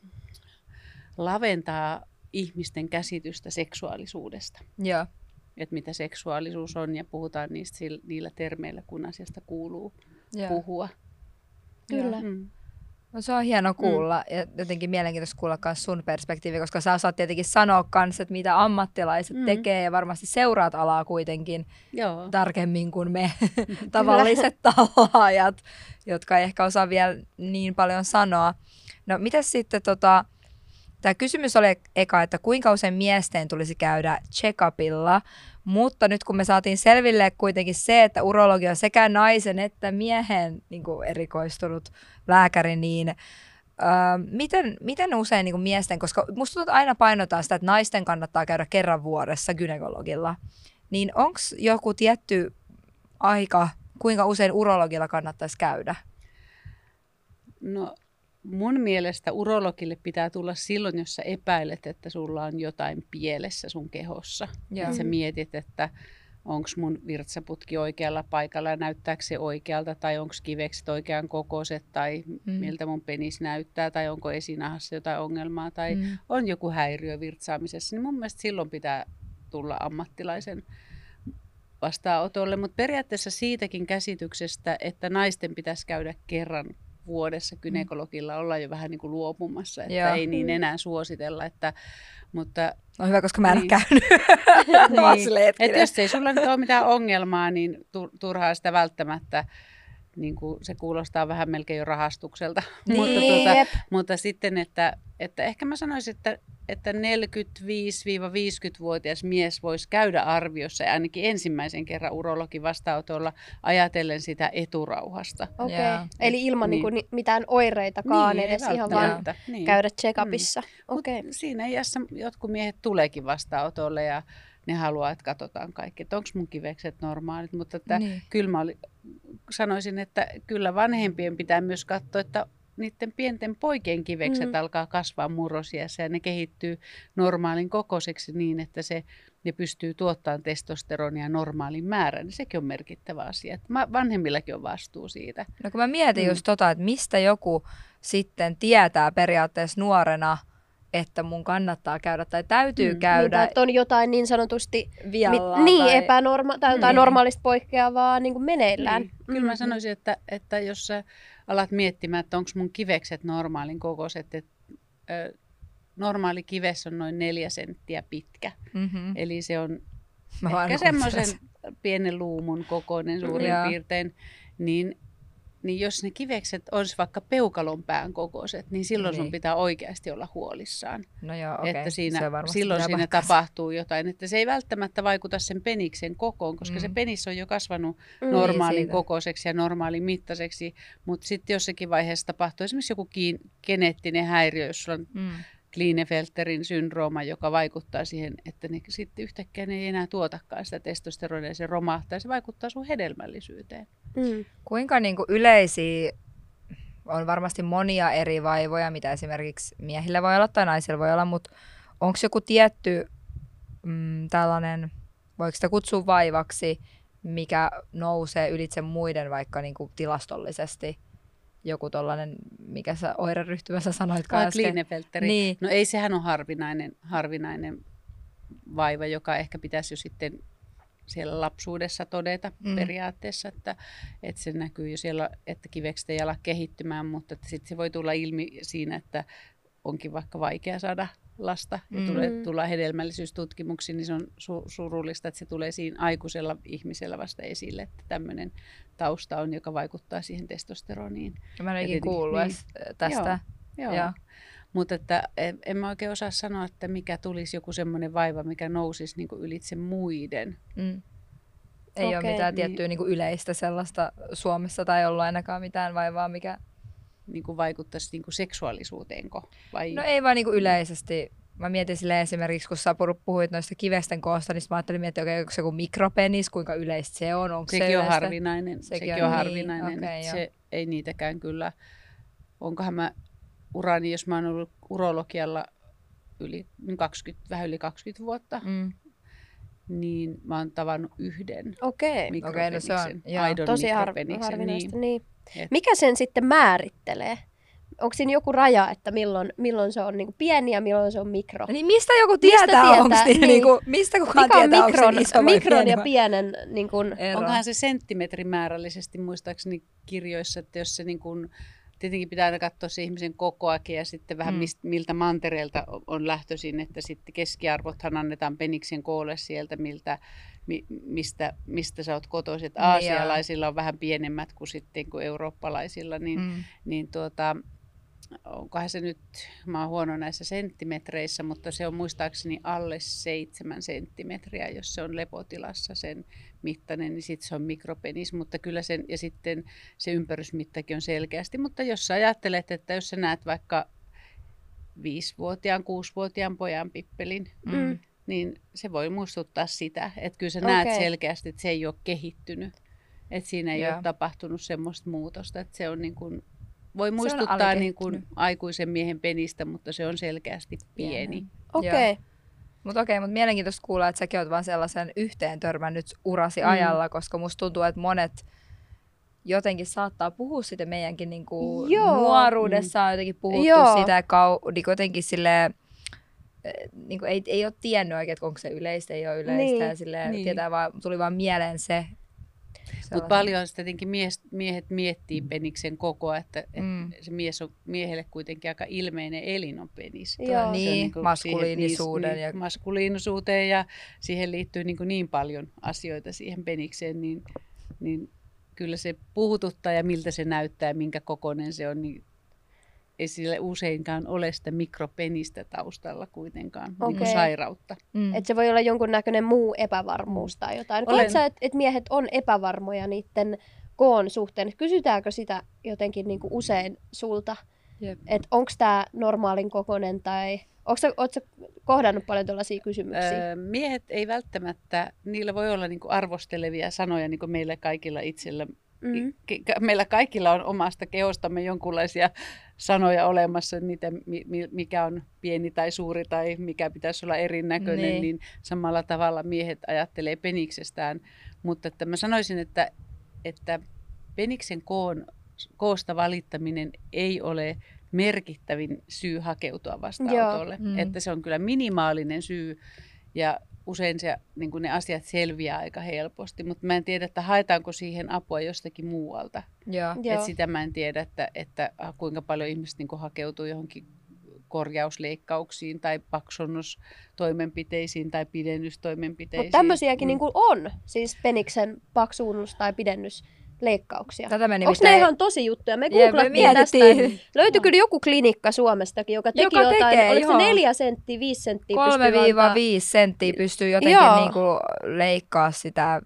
laventaa ihmisten käsitystä seksuaalisuudesta. Joo. Että mitä seksuaalisuus on ja puhutaan niistä niillä termeillä, kun asiasta kuuluu Joo. puhua. Kyllä. Mm. No se on hieno kuulla mm. ja jotenkin mielenkiintoista kuulla myös sun perspektiivi, koska sä osaat tietenkin sanoa kanssa, että mitä ammattilaiset mm. tekee ja varmasti seuraat alaa kuitenkin Joo. tarkemmin kuin me tavalliset talaajat, jotka ei ehkä osaa vielä niin paljon sanoa. No mitä sitten tota, Tämä kysymys oli eka, että kuinka usein miesten tulisi käydä check-upilla, mutta nyt kun me saatiin selville kuitenkin se, että urologi on sekä naisen että miehen niin kuin erikoistunut lääkäri, niin öö, miten, miten usein niin kuin miesten, koska musta tuntuu, aina painotaan sitä, että naisten kannattaa käydä kerran vuodessa gynekologilla, niin onko joku tietty aika, kuinka usein urologilla kannattaisi käydä? No mun mielestä urologille pitää tulla silloin, jos sä epäilet, että sulla on jotain pielessä sun kehossa. Ja sä mietit, että onko mun virtsaputki oikealla paikalla ja näyttääkö se oikealta tai onko kivekset oikean kokoiset tai mm. miltä mun penis näyttää tai onko esinahassa jotain ongelmaa tai mm. on joku häiriö virtsaamisessa, niin mun mielestä silloin pitää tulla ammattilaisen vastaanotolle, mutta periaatteessa siitäkin käsityksestä, että naisten pitäisi käydä kerran vuodessa kynekologilla olla jo vähän niin kuin luopumassa, että Joo. ei niin mm. enää suositella, että mutta, no hyvä, koska mä en niin. ole käynyt. niin. että jos ei sulla nyt ole mitään ongelmaa, niin turhaa sitä välttämättä niin kuin se kuulostaa vähän melkein jo rahastukselta. Niin. mutta, tuota, mutta sitten, että, että ehkä mä sanoisin, että, että 45-50-vuotias mies voisi käydä arviossa ja ainakin ensimmäisen kerran urologin vastaanotolla ajatellen sitä eturauhasta. Okei, okay. eli ilman niin. Niin mitään oireitakaan niin, edes ihan vaan niin. käydä check-upissa. Mm. Okay. Siinä iässä jotkut miehet tuleekin vastaanotolle ja ne haluaa, että katsotaan kaikki, että onko mun kivekset normaalit, mutta että niin. kyllä mä oli, sanoisin, että kyllä vanhempien pitää myös katsoa, että niiden pienten poikien kivekset mm. alkaa kasvaa murrosiassa ja ne kehittyy normaalin kokoiseksi niin, että se, ne pystyy tuottamaan testosteronia normaalin määrän, niin sekin on merkittävä asia. Että vanhemmillakin on vastuu siitä. No kun mä mietin mm. just tota, että mistä joku sitten tietää periaatteessa nuorena, että mun kannattaa käydä tai täytyy mm. käydä. Niin, että on jotain niin sanotusti Vialla, mit, niin, tai... epänorma- tai jotain niin. normaalista poikkeavaa niin kuin meneillään. Niin. Kyllä mä mm. sanoisin, että, että jos sä alat miettimään, että onko mun kivekset normaalin kokoiset, että ö, normaali kives on noin neljä senttiä pitkä. Mm-hmm. Eli se on mä ehkä semmoisen pienen luumun kokoinen suurin piirtein. Niin niin jos ne kivekset olisi vaikka peukalon pään kokoiset, niin silloin niin. sun pitää oikeasti olla huolissaan. No joo, okay. Että siinä, silloin siinä tapahtuu jotain. Että se ei välttämättä vaikuta sen peniksen kokoon, koska mm. se penis on jo kasvanut mm, normaalin niin kokoiseksi ja normaalin mittaiseksi. Mutta sitten jossakin vaiheessa tapahtuu esimerkiksi joku kiin, geneettinen häiriö, jos sulla on mm Klinefelterin syndrooma, joka vaikuttaa siihen, että ne sitten yhtäkkiä ne ei enää tuotakaan sitä testosteronia, se romahtaa ja se vaikuttaa sun hedelmällisyyteen. Mm. Kuinka niin kuin yleisiä on varmasti monia eri vaivoja, mitä esimerkiksi miehillä voi olla tai naisilla voi olla, mutta onko joku tietty mm, tällainen, voiko sitä kutsua vaivaksi, mikä nousee ylitse muiden vaikka niin kuin tilastollisesti? Joku tollainen, mikä sä oireryhtymässä sanoitkaan äsken. Klinefelteri. Niin. No ei, sehän on harvinainen, harvinainen vaiva, joka ehkä pitäisi jo sitten siellä lapsuudessa todeta mm. periaatteessa, että, että se näkyy jo siellä, että kivekset ei ala kehittymään, mutta sitten se voi tulla ilmi siinä, että onkin vaikka vaikea saada lasta ja mm. tulee, tulla hedelmällisyystutkimuksiin, niin se on su- surullista, että se tulee siinä aikuisella ihmisellä vasta esille, että tämmöinen tausta on, joka vaikuttaa siihen testosteroniin. Mä en ikinä kuullut niin, tästä. Joo, joo. Mutta että en, en mä oikein osaa sanoa, että mikä tulisi joku semmoinen vaiva, mikä nousisi niin kuin ylitse muiden. Mm. Ei okay, ole mitään niin. tiettyä niin kuin yleistä sellaista Suomessa tai ollut ainakaan mitään vaivaa, mikä niin kuin vaikuttaisi niin kuin seksuaalisuuteenko? Vai? No ei vaan niin kuin yleisesti. Mä mietin sille esimerkiksi, kun sä puhuit noista kivesten koosta, niin mä ajattelin miettiä, okay, onko se joku mikropenis, kuinka yleistä se on. Onko sekin se on harvinainen. Sekin, sekin on, on niin, harvinainen. Okay, se ei niitäkään kyllä. Onkohan mä urani, jos mä oon ollut urologialla yli 20, vähän yli 20 vuotta, mm. niin mä oon tavannut yhden Okei. Okay. okay, no se on joo. tosi harvinaista. Niin. niin. Et... Mikä sen sitten määrittelee? Onko siinä joku raja, että milloin, milloin se on niin pieni ja milloin se on mikro? Niin mistä joku tietää, mistä tietää? onko niin, niin kuin, mistä kukaan Mikä tietää, on mikron, onko iso mikron ja pienen niin kuin... Onkohan se senttimetrimäärällisesti muistaakseni kirjoissa, että jos se niin kuin, tietenkin pitää aina katsoa se ihmisen kokoakin ja sitten vähän mm. mist, miltä mantereelta on lähtöisin, että sitten keskiarvothan annetaan peniksen koolle sieltä, miltä mi, mistä, mistä sä oot kotoiset. Niin Aasialaisilla on vähän pienemmät kuin sitten kuin eurooppalaisilla, niin, mm. niin tuota, onkohan se nyt, mä oon huono näissä senttimetreissä, mutta se on muistaakseni alle seitsemän senttimetriä, jos se on lepotilassa sen mittainen, niin sitten se on mikropenis, mutta kyllä sen, ja sitten se ympärysmittakin on selkeästi, mutta jos sä ajattelet, että jos sä näet vaikka viisivuotiaan, kuusivuotiaan pojan pippelin, mm niin se voi muistuttaa sitä, että kyllä sä okay. näet selkeästi, että se ei ole kehittynyt. Että siinä ei Joo. ole tapahtunut semmoista muutosta, että se on niin kuin, voi muistuttaa niin kuin aikuisen miehen penistä, mutta se on selkeästi pieni. Okei. Okay. Mutta okei, mutta mielenkiintoista kuulla, että säkin oot vaan sellaisen yhteen törmännyt urasi Mm. ajalla, koska musta tuntuu, että monet jotenkin saattaa puhua sitä meidänkin niinku Joo. nuoruudessa on jotenkin puhuttu Joo. siitä ja kau, niinku jotenkin silleen, eh, niinku ei, ei ole tiennyt oikein, että onko se yleistä, ei ole yleistä Niin. ja silleen, Niin. tietää vaan, tuli vaan mieleen se. Mutta paljon sitten tietenkin mies, miehet miettii peniksen kokoa, että, että Mm. se mies on miehelle kuitenkin aika ilmeinen elin on penis. Joo. Se on Niin, niinku maskuliinisuuden siihen, ja- niin, maskuliinisuuteen ja siihen liittyy niin, kuin niin paljon asioita siihen penikseen, niin, niin kyllä se puhututtaa ja miltä se näyttää, minkä kokoinen se on, niin ei sille useinkaan ole sitä mikropenistä taustalla kuitenkaan, niin Okei. kuin sairautta. Mm. Että se voi olla jonkunnäköinen muu epävarmuus tai jotain. Olen- Koet sä, että et miehet on epävarmoja niiden koon suhteen? Kysytäänkö sitä jotenkin niinku usein sulta? Jep. Että onko tämä normaalin kokonen tai... Onko sä, kohdannut paljon tällaisia kysymyksiä? Öö, miehet ei välttämättä, niillä voi olla niin kuin arvostelevia sanoja niin kuin meillä kaikilla itsellä. Mm. Meillä kaikilla on omasta kehostamme jonkunlaisia sanoja olemassa, niitä, mi- mi- mikä on pieni tai suuri tai mikä pitäisi olla erinäköinen, Niin. niin, niin samalla tavalla miehet ajattelee peniksestään. Mutta että mä sanoisin, että, että peniksen koon, koosta valittaminen ei ole merkittävin syy hakeutua vastaanotolle. Joo. Mm. Että se on kyllä minimaalinen syy ja usein se, niin kuin ne asiat selviää aika helposti, mutta mä en tiedä, että haetaanko siihen apua jostakin muualta. Joo. Et sitä mä en tiedä, että, että äh, kuinka paljon ihmiset niin kuin hakeutuu johonkin korjausleikkauksiin tai paksunnustoimenpiteisiin tai pidennystoimenpiteisiin. Mutta tämmöisiäkin Mm. niinku on, siis peniksen paksuunnus- tai pidennysleikkauksia. Tätä me Onko ne ihan tosi juttuja? Me googlattiin tästä. Löytyykö joku klinikka Suomestakin, joka teki Joka jotain, tekee, oliko joo. se neljä senttiä, viisi senttiä pystyy antaa 3-5 senttiä pystyy jotenkin Joo. niinku leikkaa sitä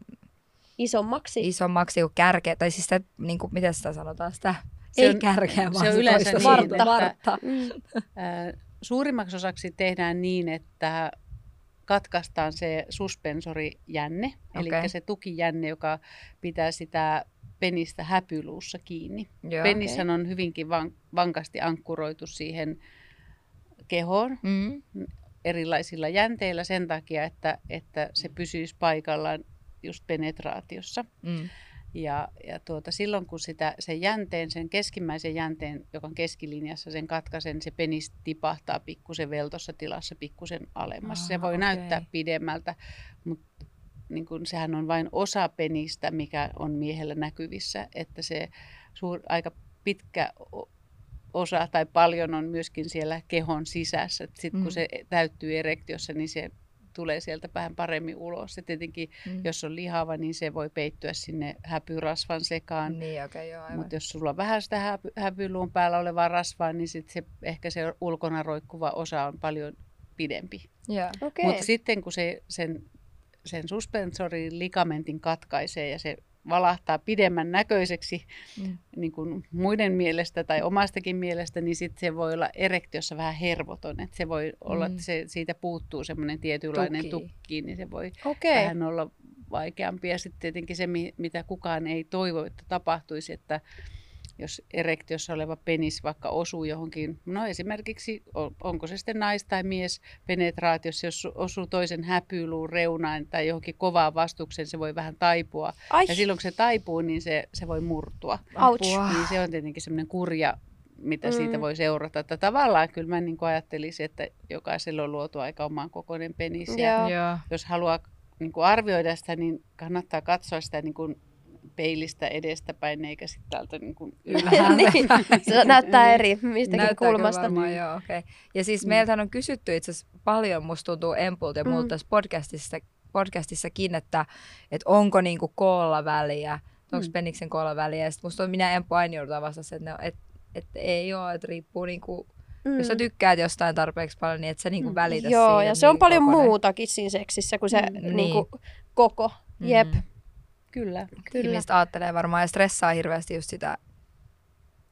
isommaksi? isommaksi kuin kärkeä, tai siis sitä, niinku, miten sitä sanotaan, sitä Se ei on- kärkeä, se vaan on sitä yleensä niin, vartta. että- vartta. Mm. Ää, Suurimmaksi osaksi tehdään niin, että katkaistaan se suspensorijänne, eli Okei. se tukijänne, joka pitää sitä penistä häpyluussa kiinni. Joo. Penissähän on hyvinkin van, vankasti ankkuroitu siihen kehoon Mm. erilaisilla jänteillä sen takia, että, että se pysyisi paikallaan just penetraatiossa. Mm. Ja, ja tuota, silloin kun sitä, sen jänteen, sen keskimmäisen jänteen, joka on keskilinjassa, sen katkaisen, se penis tipahtaa pikkusen veltossa tilassa pikkusen alemmas. se Ah, voi okei. näyttää pidemmältä, mutta niin kun, sehän on vain osa penistä, mikä on miehellä näkyvissä. Että se suur, aika pitkä osa tai paljon on myöskin siellä kehon sisässä. Sitten Mm. kun se täyttyy erektiossa, niin se tulee sieltä vähän paremmin ulos. Ja tietenkin Mm. jos on lihava, niin se voi peittyä sinne häpyrasvan sekaan. Niin, okei, okay, joo. Mutta jos sulla on vähän sitä häpy, häpyluun päällä olevaa rasvaa, niin sit se, ehkä se ulkona roikkuva osa on paljon pidempi. Joo. Okei. Mutta sitten kun se, sen, sen suspensorin ligamentin katkaisee ja se valahtaa pidemmän näköiseksi Mm. niin kuin muiden mielestä tai omastakin mielestä, niin sitten se voi olla erektiossa vähän hervoton. Et se voi olla, Mm. että se, siitä puuttuu semmoinen tietynlainen Tuki. tukki, niin se voi Okei. vähän olla vaikeampi. Ja sitten tietenkin se, mi- mitä kukaan ei toivo, että tapahtuisi, että jos erektiossa oleva penis vaikka osuu johonkin, no esimerkiksi on- onko se sitten nais- tai mies penetraatiossa, jos su- osuu toisen häpyluun reunaan tai johonkin kovaan vastukseen, se voi vähän taipua. Ai, Ja silloin kun se taipuu, niin se, se voi murtua. Ouch. Niin se on tietenkin semmoinen kurja, mitä Mm. siitä voi seurata. Että tavallaan kyllä mä niin ajattelisin, että jokaisella on luotu aika oman kokoinen penis. Ja. Joo. jos haluaa niin kuin arvioida sitä, niin kannattaa katsoa sitä niin kuin peilistä edestäpäin, eikä sitten täältä niin kuin ylhäältä. niin, se näyttää eri mistäkin Näyttää kyllä kulmasta. Varmaan, Niin. joo, okay. Ja siis Mm. meiltähän on kysytty itse asiassa paljon, musta tuntuu Empulta ja Mm. muulta tässä podcastissa, podcastissakin, että, että onko niinku koolla väliä, onko Mm. peniksen koolla väliä. Ja sit musta on minä Empu aina joudutaan vastata, että, ne on- että, että ei ole, että riippuu niinku, mm. jos sä tykkäät jostain tarpeeksi paljon, niin et sä niinku Mm. välitä Joo, ja että se on minkä paljon kokoinen. muutakin siinä seksissä kuin se Mm, niinku, koko. Jep. Kyllä. Kyllä. Ihmiset ajattelee varmaan ja stressaa hirveästi just sitä,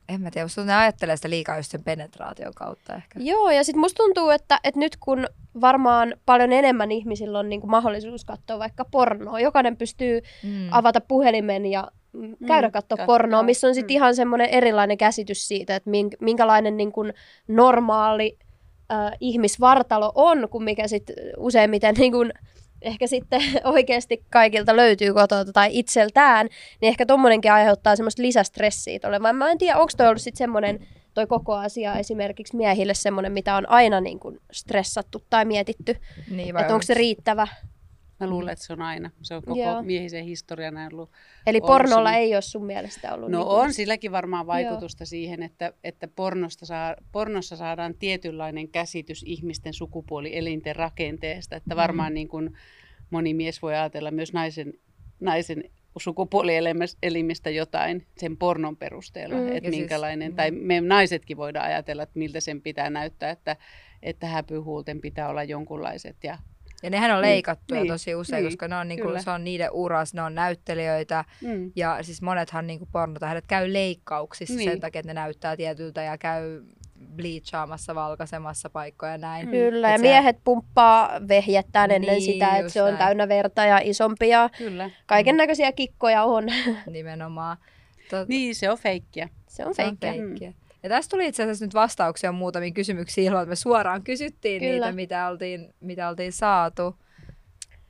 en mä tiedä, musta ne ajattelee sitä liikaa just sen penetraation kautta ehkä. Joo, ja sitten musta tuntuu, että, että nyt kun varmaan paljon enemmän ihmisillä on niinku mahdollisuus katsoa vaikka pornoa, jokainen pystyy Mm. avata puhelimen ja mm, käydä Mm, katsoa pornoa, missä on sitten Mm. ihan semmoinen erilainen käsitys siitä, että mink- minkälainen niin kuin normaali äh, ihmisvartalo on, kuin mikä sit useimmiten niin kun, ehkä sitten oikeasti kaikilta löytyy kotoa tai itseltään, niin ehkä tommonenkin aiheuttaa semmoista lisästressiä tuolle. Vaan mä en tiedä, onko toi ollut sitten semmoinen toi koko asia esimerkiksi miehille semmoinen, mitä on aina niin kuin stressattu tai mietitty, Niin, että onko se riittävä. Mä luulen, että se on aina. Se on koko Joo. miehisen historian ollut. Eli ollut pornolla semmoinen- ei ole sun mielestä ollut. No niin kuin- on silläkin varmaan vaikutusta siihen, että, että pornosta saa, pornossa saadaan tietynlainen käsitys ihmisten sukupuolielinten rakenteesta. Että varmaan niin kuin moni mies voi ajatella myös naisen, naisen sukupuolielimistä jotain sen pornon perusteella, Mm. mm. Että siis- minkälainen, mm. tai me naisetkin voidaan ajatella, että miltä sen pitää näyttää, että, että häpyhuulten pitää olla jonkunlaiset ja Ja nehän on Niin, leikattuja niin, tosi usein, niin, koska ne on, niinku, kyllä. se on niiden uras, ne on näyttelijöitä. mm, Ja siis monethan niinku pornotähdet käy leikkauksissa Niin. sen takia, että ne näyttää tietyltä ja käy bleachaamassa, valkaisemassa paikkoja ja näin. Mm. Kyllä, ja Et se- miehet pumppaa vehjettään ennen Niin, sitä, että se on näin. täynnä verta ja isompi ja kyllä. kaiken näköisiä kikkoja on. Nimenomaan. Tot, Niin, se on feikkiä. se on se on feikkiä. feikkiä. Ja tästä tuli itse asiassa nyt vastauksia muutamiin kysymyksiin ilman, että me suoraan kysyttiin Kyllä. niitä, mitä oltiin, mitä oltiin saatu.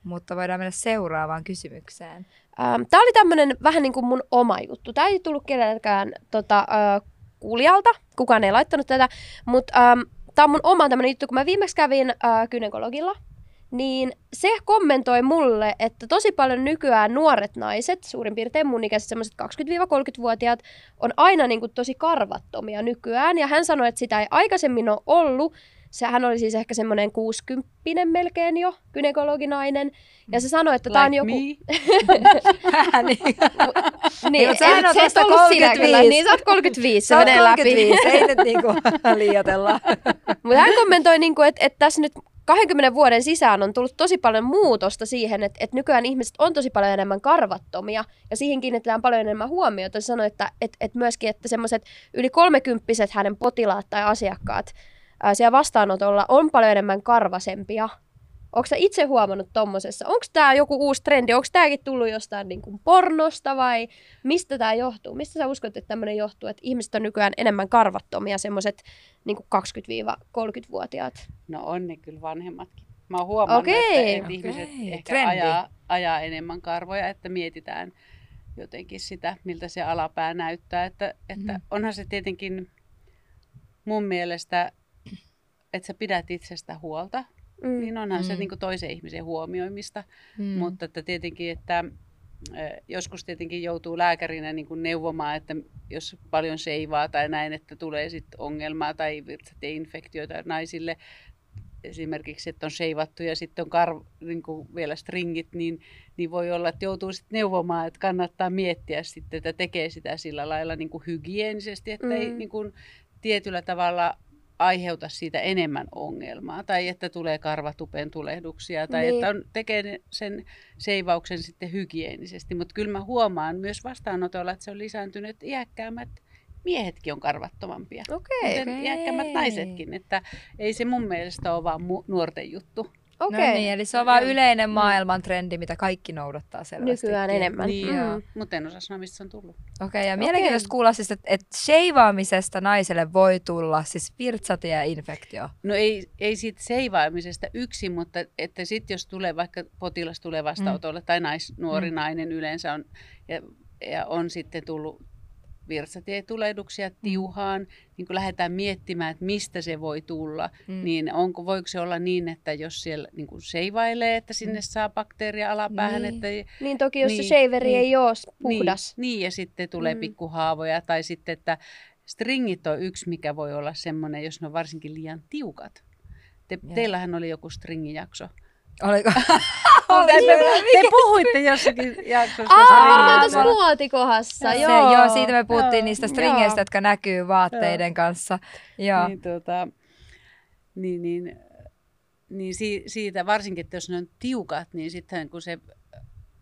Mutta voidaan mennä seuraavaan kysymykseen. Ähm, Tämä oli tämmöinen vähän niin kuin mun oma juttu. Tämä ei tullut kenelläkään tota, äh, kuulijalta, kukaan ei laittanut tätä, mutta ähm, tämä on mun oma tämmöinen juttu. Kun mä viimeksi kävin äh, gynekologilla, niin se kommentoi mulle, että tosi paljon nykyään nuoret naiset, suurin piirtein mun ikäiset semmoiset 20-30-vuotiaat, on aina niin kuin tosi karvattomia nykyään. Ja hän sanoi, että sitä ei aikaisemmin ole ollut. Se, hän oli siis ehkä semmoinen 60 melkein jo, gynekologinainen. Ja se sanoi, että tämä on joku... me. niin. Mutta sähän ollut sinä 35. kyllä. Niin, sä oot 35, se on menee läpi. 35, ei nyt niinku liioitella. Mutta hän kommentoi, niinku, että et tässä nyt 20 vuoden sisään on tullut tosi paljon muutosta siihen, että et nykyään ihmiset on tosi paljon enemmän karvattomia ja siihen kiinnitetään paljon enemmän huomiota. Sanoi, että et, et myöskin, että semmoiset yli kolmekymppiset hänen potilaat tai asiakkaat ää, siellä vastaanotolla on paljon enemmän karvasempia. Onko sä itse huomannut tommosessa? Onko tämä joku uusi trendi? Onko tämäkin tullut jostain niin kuin pornosta vai mistä tämä johtuu? Mistä sä uskot, että tämmöinen johtuu, että ihmiset on nykyään enemmän karvattomia, semmoiset niin 20-30-vuotiaat? No on ne kyllä vanhemmatkin. Mä oon huomannut, Okei. että, että ihmiset Okei, ehkä trendi. ajaa, ajaa enemmän karvoja, että mietitään jotenkin sitä, miltä se alapää näyttää. Että, että Mhm. onhan se tietenkin mun mielestä, että sä pidät itsestä huolta, Mm. niin onhan se Mm. niin kuin toisen ihmisen huomioimista. Mm. Mutta että tietenkin, että joskus tietenkin joutuu lääkärinä niin kuin neuvomaan, että jos paljon seivaa tai näin, että tulee sitten ongelmaa tai virtsatieinfektioita naisille, esimerkiksi, että on seivattu ja sitten on kar, niin kuin vielä stringit, niin, niin voi olla, että joutuu sitten neuvomaan, että kannattaa miettiä sitten, että tekee sitä sillä lailla niin kuin hygienisesti, että mm. ei niin kuin tietyllä tavalla aiheuta siitä enemmän ongelmaa, tai että tulee karvatupen tulehduksia, tai Niin. että on, tekee sen seivauksen sitten hygienisesti. Mutta kyllä mä huomaan myös vastaanotolla, että se on lisääntynyt, että iäkkäämmät miehetkin on karvattomampia. Okei, Kuten Okei. iäkkäämmät naisetkin, että ei se mun mielestä ole vaan mu- nuorten juttu. Okei. No niin, eli se on vaan Joo. yleinen maailman trendi, mitä kaikki noudattaa selvästi. Nykyään enemmän. Niin, Mm. Mutta en osaa sanoa, mistä se on tullut. Okei, ja mielenkiintoista kuulla siis, että, että sheivaamisesta naiselle voi tulla siis virtsatieinfektio. No ei, ei siitä seivaamisesta yksin, mutta että sitten jos tulee, vaikka potilas tulee vastaanotolle mm. tai nais, nuori Mm. mm. nainen yleensä on, ja, ja on sitten tullut virtsatietulehduksia tiuhaan, niin kun lähdetään miettimään, että mistä se voi tulla, Mm. mm. niin onko, voiko se olla niin, että jos siellä niin kuin seivailee, että sinne Mm. saa bakteeria alapäähän, Niin. että Niin toki, jos Niin, se shaveri niin, ei ole puhdas. Niin, niin, ja sitten tulee Mm. mm. pikkuhaavoja, tai sitten, että stringit on yksi, mikä voi olla semmoinen, jos ne on varsinkin liian tiukat. Te, teillähän oli joku stringijakso. Oliko? Te, te puhuitte jossakin jaksossa Aa, tuossa muotikohdassa, Se, joo. joo, siitä me puhuttiin Joo. niistä Joo. stringeistä, jotka näkyy vaatteiden kanssa. Joo. Niin, tota, niin, niin, niin si, siitä varsinkin, että jos ne on tiukat, niin sitten kun se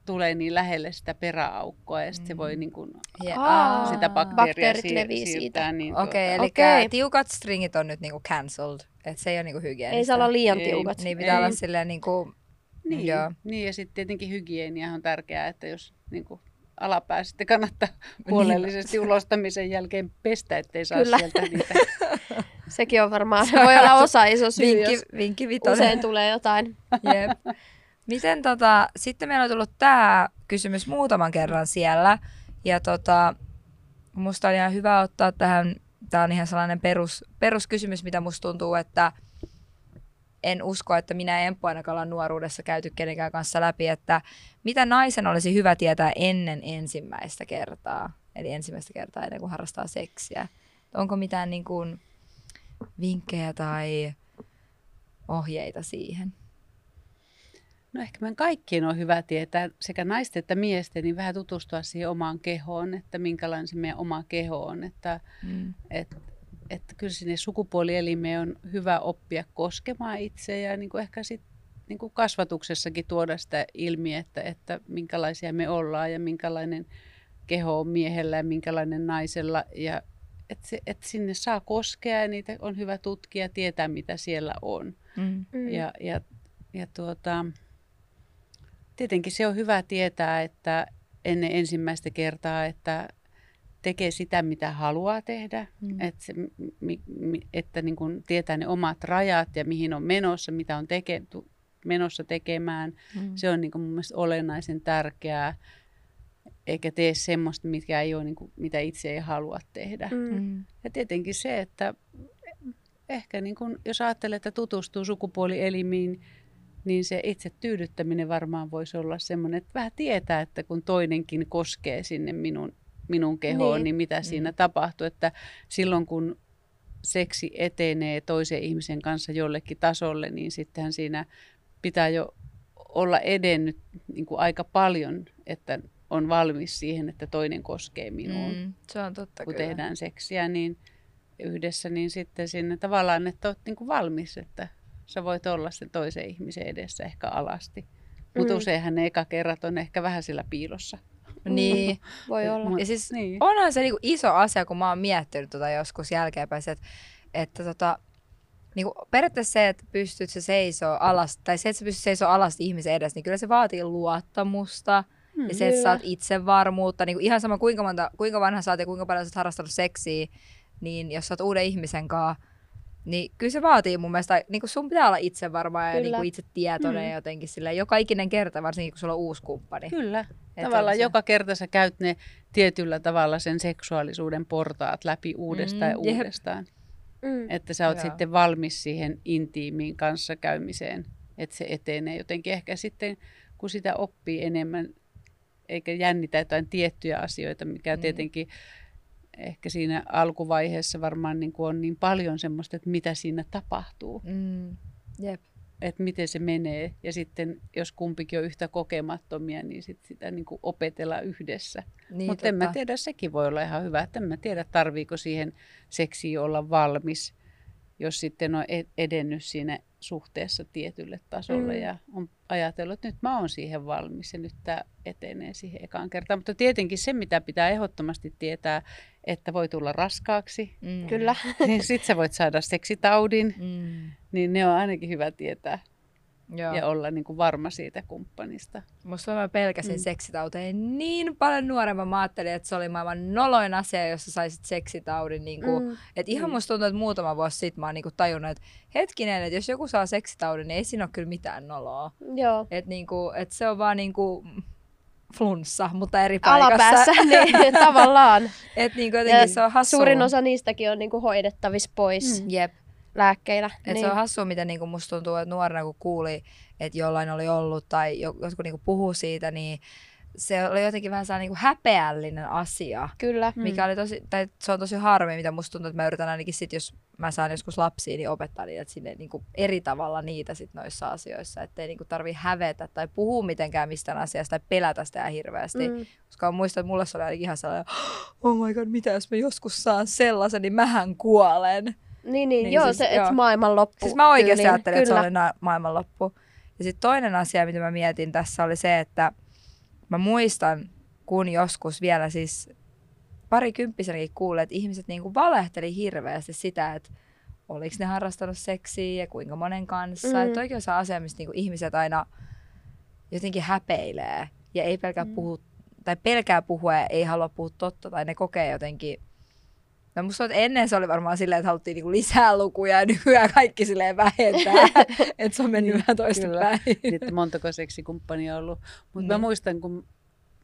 tulee niin lähelle sitä peräaukkoa ja sitten se voi Mm. niin kuin Aa. sitä bakteeria siir- levii siitä. siirtää. Niin Okei, tuota, eli Okei. tiukat stringit on nyt niinku cancelled. Että se ei ole niinku hygienistä. Ei saa olla liian Ei. tiukat. Niin pitää Ei. olla silleen niinku... Niin, Joo. niin ja sitten tietenkin hygienia on tärkeää, että jos niin kuin, alapää sitten kannattaa huolellisesti ulostamisen jälkeen pestä, ettei saa Kyllä. sieltä niitä Sekin on varmaan, se voi olla osa iso syy, Vinkki, jos vinkki vitonen. usein tulee jotain. Jep. Miten tota, sitten meillä on tullut tämä kysymys muutaman kerran siellä. Ja tota, musta on ihan hyvä ottaa tähän, tämä on ihan sellainen perus, peruskysymys, mitä musta tuntuu, että en usko, että minä Emppu ainakaan ollaan nuoruudessa käyty kenenkään kanssa läpi, että mitä naisen olisi hyvä tietää ennen ensimmäistä kertaa, eli ensimmäistä kertaa ennen kuin harrastaa seksiä. Onko mitään niin kuin, vinkkejä tai ohjeita siihen? No ehkä meidän kaikkien on hyvä tietää, sekä naisten että miesten, niin vähän tutustua siihen omaan kehoon, että minkälainen se meidän oma keho on. Että, Mm. että, että kyllä sinne sukupuolielimeen on hyvä oppia koskemaan itse ja niin kuin ehkä sit, niin kuin kasvatuksessakin tuoda sitä ilmi, että, että minkälaisia me ollaan ja minkälainen keho on miehellä ja minkälainen naisella. Ja että, se, että sinne saa koskea ja niitä on hyvä tutkia ja tietää, mitä siellä on. Mm. Mm. Ja, ja, ja tuota, tietenkin se on hyvä tietää, että ennen ensimmäistä kertaa, että tekee sitä, mitä haluaa tehdä, Mm. että, se, mi, mi, että niin kuin tietää ne omat rajat ja mihin on menossa, mitä on teke, tu, menossa tekemään. Mm. Se on niin kuin mun mielestä olennaisen tärkeää, eikä tee semmoista, mitkä ei ole, niin kuin, mitä itse ei halua tehdä. Mm. Mm. Ja tietenkin se, että ehkä niin kun, jos ajattelee, että tutustuu sukupuolielimiin, niin se itse tyydyttäminen varmaan voisi olla semmoinen, että vähän tietää, että kun toinenkin koskee sinne minun, minun kehoon, Niin. niin, niin mitä siinä tapahtuu. Että silloin kun seksi etenee toisen ihmisen kanssa jollekin tasolle, niin sittenhän siinä pitää jo olla edennyt niin kuin aika paljon, että on valmis siihen, että toinen koskee minuun Mm. Se on totta kun kyllä. tehdään seksiä niin yhdessä, niin sitten sinne tavallaan, että olet niin kuin valmis, että sä voit olla sen toisen ihmisen edessä ehkä alasti. Mutta Mm. useinhan ne eka kerrat on ehkä vähän sillä piilossa. Niin. Voi olla. Ja siis niin. onhan se niinku iso asia, kun mä oon miettinyt tota joskus jälkeenpäin, että, että tota, niinku periaatteessa se, että pystyt se seisoo alas, tai se, että sä pystyt seisoo alas ihmisen edessä, niin kyllä se vaatii luottamusta. Hmm. Ja se, että sä oot itsevarmuutta, niin ihan sama kuinka, monta, kuinka vanha sä oot ja kuinka paljon sä oot harrastanut seksiä, niin jos sä oot uuden ihmisen kanssa, niin kyllä se vaatii mun mielestä, niin kuin sun pitää olla itsevarma ja Kyllä. niin kuin itse tietoinen Mm. jotenkin sillä joka ikinen kerta, varsinkin kun sulla on uusi kumppani. Kyllä. Että Tavallaan se- joka kerta sä käyt ne tietyllä tavalla sen seksuaalisuuden portaat läpi uudestaan Mm, ja jep. uudestaan. Mm. Että sä oot Joo. sitten valmis siihen intiimiin kanssakäymiseen, että se etenee jotenkin ehkä sitten, kun sitä oppii enemmän, eikä jännitä jotain tiettyjä asioita, mikä Mm. tietenkin ehkä siinä alkuvaiheessa varmaan niin kuin on niin paljon semmoista, että mitä siinä tapahtuu, Mm. Jep. että miten se menee. Ja sitten jos kumpikin on yhtä kokemattomia, niin sit sitä niin kuin opetella yhdessä. Niin, Mutta en mä tiedä, sekin voi olla ihan hyvä. Että en mä tiedä, tarviiko siihen seksiin olla valmis, jos sitten on e- edennyt siinä suhteessa tietylle tasolle Mm. ja on ajatellut, että nyt mä oon siihen valmis ja nyt tämä etenee siihen ekaan kertaan. Mutta tietenkin se, mitä pitää ehdottomasti tietää, että voi tulla raskaaksi, Mm. Kyllä. niin sit sä voit saada seksitaudin, Mm. niin ne on ainakin hyvä tietää Joo. ja olla niin kuin varma siitä kumppanista. Musta mä pelkäsin Mm. seksitauteja niin paljon nuoremman. Mä ajattelin, että se oli maailman noloin asia, jos sä saisit seksitaudin. Niin kuin, Mm. mm. Et ihan Mm. musta tuntuu, että muutama vuosi sitten mä oon niin kuin tajunnut, että hetkinen, että jos joku saa seksitaudin, niin ei siinä ole kyllä mitään noloa. Joo. Et niin kuin, et se on vaan niin kuin flunssa, mutta eri paikassa. Alapäässä, niin tavallaan. Et niin kuin jotenkin Ja se on hassua. Suurin osa niistäkin on niinku hoidettavissa pois Mm. Jep. lääkkeillä. Et niin. Se on hassua, miten niinku musta tuntuu, että nuorena kun kuuli, että jollain oli ollut tai jo- jotkut niinku puhuu siitä, niin se oli jotenkin vähän sellainen niinku häpeällinen asia. Kyllä. Mm. Mikä oli tosi, tai se on tosi harmi, mitä musta tuntuu, että mä yritän ainakin sit, jos mä saan joskus lapsia, niin opettaa niitä että sinne niinku eri tavalla niitä sit noissa asioissa, ettei niinku tarvi hävetä tai puhua mitenkään mistään asiasta tai pelätä sitä hirveästi. Mm. Mm. Koska muistan, että mulle se oli ainakin ihan sellainen, oh my god, mitä jos mä joskus saan sellaisen, niin mähän kuolen. Niin, niin, niin Niin joo, siis, se, joo. että maailmanloppu. Siis mä oikeasti tyyliin. ajattelin, että se oli maailmanloppu. Ja sitten toinen asia, mitä mä mietin tässä oli se, että mä muistan, kun joskus vielä siis parikymppisenäkin kuulin, että ihmiset niinku valehteli hirveästi sitä, että oliko ne harrastanut seksiä ja kuinka monen kanssa. Mm. Että oikein on se asia, mistä niinku ihmiset aina jotenkin häpeilee ja ei pelkää mm. puhu, tai pelkää puhua ja ei halua puhua totta tai ne kokee jotenkin No musta että ennen se oli varmaan silleen, että haluttiin niinku lisää lukuja ja nykyään kaikki silleen vähentää. että se on mennyt vähän toista Kyllä. päin. Sitten montako seksikumppania on ollut. Mutta mä Niin. muistan, kun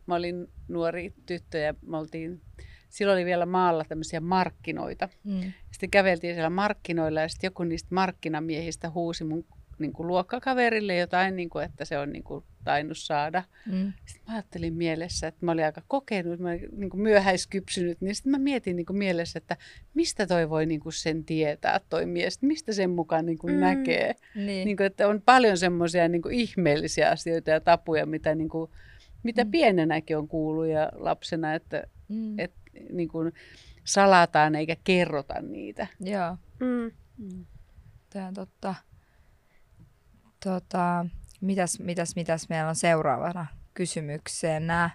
mä olin nuori tyttö ja me oltiin, silloin oli vielä maalla tämmöisiä markkinoita. Mm. Sitten käveltiin siellä markkinoilla ja sitten joku niistä markkinamiehistä huusi mun niin kuin luokkakaverille jotain, niin kuin, että se on niin kuin, tainnut saada. Mm. Sitten mä ajattelin mielessä, että mä olin aika kokenut, mä olin niin kuin myöhäiskypsynyt, niin sitten mä mietin niin kuin mielessä, että mistä toi voi niin kuin sen tietää, toi mies, mistä sen mukaan niin kuin Mm. näkee. Niin. Niin kuin, että on paljon semmoisia niin ihmeellisiä asioita ja tapuja, mitä, niin kuin, mitä Mm. pienenäkin on kuullut ja lapsena, että, Mm. että niin kuin salataan eikä kerrota niitä. Joo, Mm. tämä on totta. Tota, mitäs, mitäs, mitäs meillä on seuraavana kysymyksenä?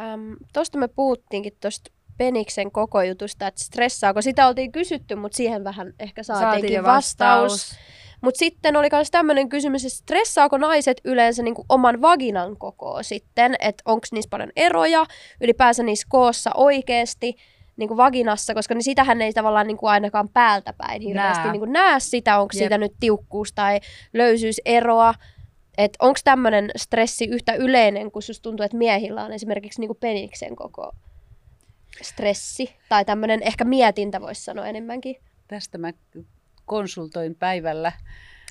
Ähm, Tuosta me puhuttiinkin tuosta Peniksen koko jutusta, että stressaako. Sitä oltiin kysytty, mutta siihen vähän ehkä saatiinkin jo vastaus. Mutta sitten oli myös tämmöinen kysymys, että stressaako naiset yleensä niinku oman vaginan kokoa sitten, että onko niissä paljon eroja, ylipäänsä niissä koossa oikeasti niinku vaginassa, koska niin sitähän ei tavallaan niinku ainakaan päältä päin hirveästi Nää. niinku näe sitä, onko Jep. siitä nyt tiukkuus tai löysyyseroa. Että onko tämmöinen stressi yhtä yleinen, kun susta tuntuu, että miehillä on esimerkiksi niinku peniksen koko stressi, tai tämmöinen ehkä mietintä voisi sanoa enemmänkin. Tästä mä konsultoin päivällä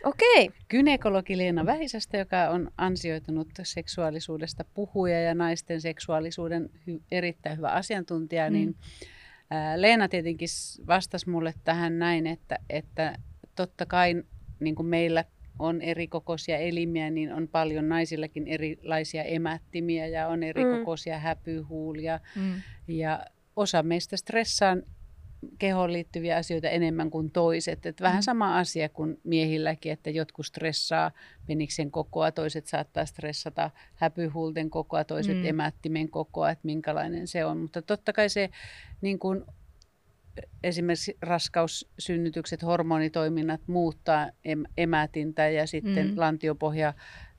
Okei. gynekologi Leena Väisästä, joka on ansioitunut seksuaalisuudesta puhuja ja naisten seksuaalisuuden hy- erittäin hyvä asiantuntija, Mm. niin ää, Leena tietenkin vastasi mulle tähän näin, että, että totta kai niin kuin meillä on eri kokoisia elimiä, niin on paljon naisillakin erilaisia emättimiä ja on eri Mm. kokoisia häpyhuulia. Mm. Ja osa meistä stressaa kehoon liittyviä asioita enemmän kuin toiset. Et vähän Mm. sama asia kuin miehilläkin, että jotkut stressaa peniksen kokoa, toiset saattaa stressata häpyhuulten kokoa, toiset Mm. emättimen kokoa, että minkälainen se on. Mutta totta kai se niin kuin, esimerkiksi raskaussynnytykset, hormonitoiminnat muuttaa em- emätintä ja sitten Mm. lantiopohja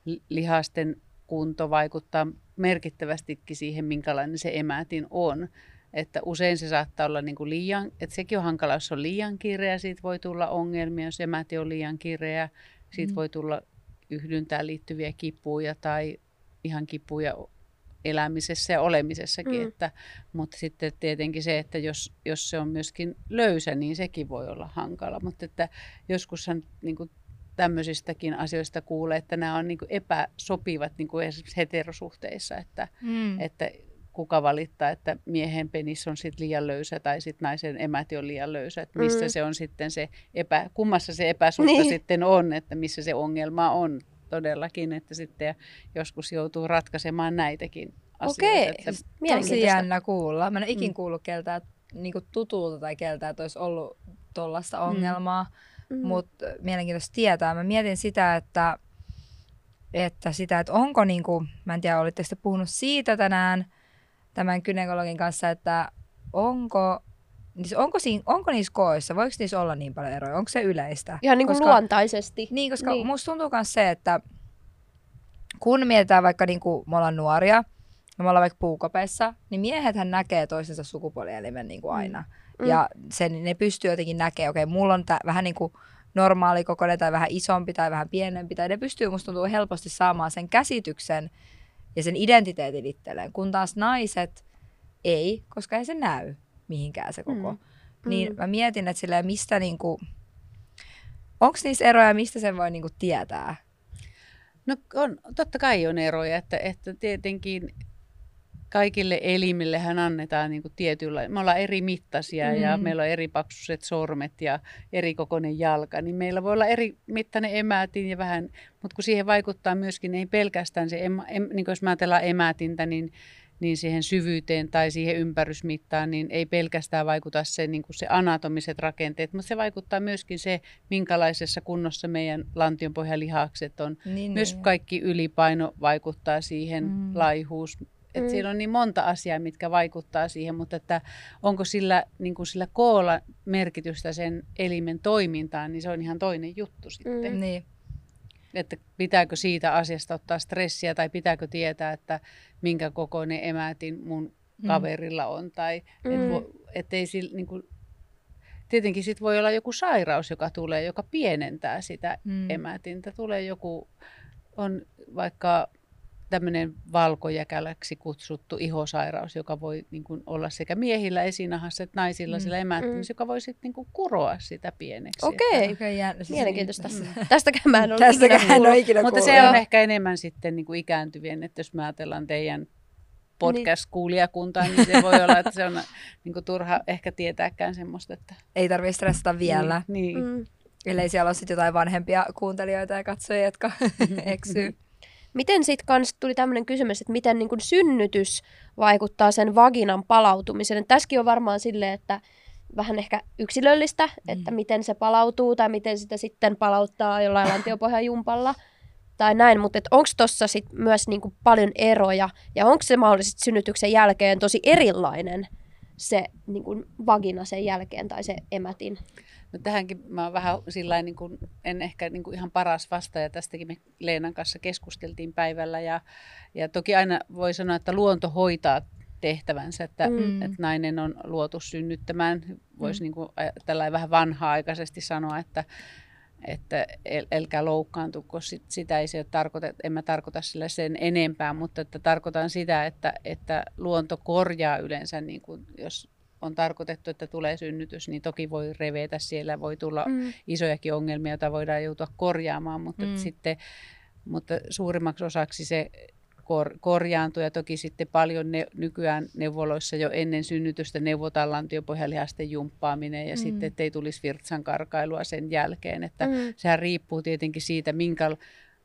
li- lihasten kunto vaikuttaa merkittävästikin siihen, minkälainen se emätin on. Että usein se saattaa olla niin kuin liian, että sekin on hankala, jos on liian kireä, siitä voi tulla ongelmia, jos emäti on liian kireä, siitä Mm. voi tulla yhdyntään liittyviä kipuja tai ihan kipuja elämisessä ja olemisessakin. Mm. Että, mutta sitten tietenkin se, että jos, jos se on myöskin löysä, niin sekin voi olla hankala. Mutta että joskushan niin kuin tämmöisistäkin asioista kuulee, että nämä on niin kuin epäsopivat niin kuin esimerkiksi heterosuhteissa, että, Mm. että kuka valittaa, että miehen penis on sit liian löysä tai sit naisen emäti on liian löysä, että missä Mm. se on sitten se epä, kummassa se epäsuhta Niin. sitten on, että missä se ongelma on todellakin, että sitten joskus joutuu ratkaisemaan näitäkin asioita. Okei. Että, Tosi Mielenkiintoista. jännä kuulla. Mä en ikin Mm. kuullut keltään niinku tutulta tai keltään, että olisi ollut tuollaista ongelmaa, Mm. mutta mielenkiintoista tietää. Mä mietin sitä, että, että sitä, että onko niinku, mä en tiedä, olitteko te puhunut siitä tänään tämän gynekologin kanssa, että onko, siis onko, siinä, onko niissä koissa, voiko niissä olla niin paljon eroja, onko se yleistä? Ihan niin kuin Koska- luontaisesti. Niin, koska Niin. musta tuntuu myös se, että kun mietitään vaikka niin kuin me ollaan nuoria ja me ollaan vaikka puukopeissa, niin miehethän näkee toisensa sukupuolielimen niin kuin aina. Mm. Mm. Ja sen, ne pystyy jotenkin näkemään, okei, okay, mulla on tää, vähän niin kuin normaali kokoinen tai vähän isompi tai vähän pienempi, tai ne pystyy musta tuntuu helposti saamaan sen käsityksen ja sen identiteetin itselleen, kun taas naiset ei, koska ei se näy mihinkään se koko. Mm. Mm. Niin Mm. mä mietin, että silleen, mistä niinku, onko niissä eroja, mistä sen voi niinku tietää? No on, totta kai on eroja, että, että tietenkin kaikille elimillehän annetaan niin kuin tietyllä, me ollaan eri mittaisia mm. ja Mm. meillä on eri paksuiset sormet ja eri kokoinen jalka, niin meillä voi olla eri mittainen emätin ja vähän, mutta kun siihen vaikuttaa myöskin, ei pelkästään se, em, em, niin kuin jos mä ajatellaan emätintä, niin niin siihen syvyyteen tai siihen ympärysmittaan, niin ei pelkästään vaikuta se, niin kuin se anatomiset rakenteet, mutta se vaikuttaa myöskin se, minkälaisessa kunnossa meidän lantionpohjalihakset on. Niin, Myös niin. kaikki ylipaino vaikuttaa siihen, mm. laihuus. Et Mm. Siinä on niin monta asiaa, mitkä vaikuttaa siihen, mutta että onko sillä, niin kuin sillä koolla merkitystä sen elimen toimintaan, niin se on ihan toinen juttu sitten. Mm. Niin. Että pitääkö siitä asiasta ottaa stressiä tai pitääkö tietää, että minkä kokoinen emätin mun Mm. kaverilla on. Tai Mm. et vo, ettei sillä, niin kuin, tietenkin sit voi olla joku sairaus, joka tulee, joka pienentää sitä Mm. emätintä. Tulee joku, on vaikka tämmöinen valkojäkäläksi kutsuttu ihosairaus, joka voi niin kuin olla sekä miehillä esinahassa että naisilla Mm. mm. sillä emättimessä, Mm. joka voi sitten niin kuin kuroa sitä pieneksi. Okei. Jännä. Siis Mielenkiintoista. niin- Tästäkään mä en ole Tästäkään ikinä kuullut. ikinä Mutta kuullut. se on ehkä enemmän sitten niin kuin ikääntyvien, että jos me ajatellaan teidän podcast-kuulijakuntaa, niin se voi olla, että se on niin kuin turha ehkä tietääkään semmoista, että... Ei tarvitse stressata vielä, Niin, niin. Mm. ellei siellä ole sit jotain vanhempia kuuntelijoita ja katsojia, jotka eksyy. Miten sitten kans tuli tämmöinen kysymys, että miten niin synnytys vaikuttaa sen vaginan palautumiseen? Et Tässäkin on varmaan silleen, että vähän ehkä yksilöllistä, että miten se palautuu tai miten sitä sitten palauttaa jollain lantiopohjajumpalla tai näin, mutta onko tuossa sit myös niinku paljon eroja ja onko se mahdollisesti synnytyksen jälkeen tosi erilainen se niinku vagina sen jälkeen tai se emätin? No tähänkin mä oon vähän sillä niin kuin, en ehkä niin kuin ihan paras vastaaja. Tästäkin me Leenan kanssa keskusteltiin päivällä. Ja, ja toki aina voi sanoa, että luonto hoitaa tehtävänsä, että, Mm. että nainen on luotu synnyttämään. Voisi Mm. niin kuin, tällä vähän vanha-aikaisesti sanoa, että, että el, älkää loukkaantuko, sit, sitä ei se tarkoita, en mä tarkoita sillä sen enempää, mutta että tarkoitan sitä, että, että luonto korjaa yleensä, niin kuin, jos on tarkoitettu, että tulee synnytys, niin toki voi revetä siellä, voi tulla Mm. isojakin ongelmia, joita voidaan joutua korjaamaan, mutta, Mm. sitten, mutta suurimmaksi osaksi se kor, korjaantuu ja toki sitten paljon ne, nykyään neuvoloissa jo ennen synnytystä neuvotaan lantiopohjalihasten jumppaaminen ja Mm. sitten, ettei tulisi virtsan karkailua sen jälkeen, että Mm. sehän riippuu tietenkin siitä,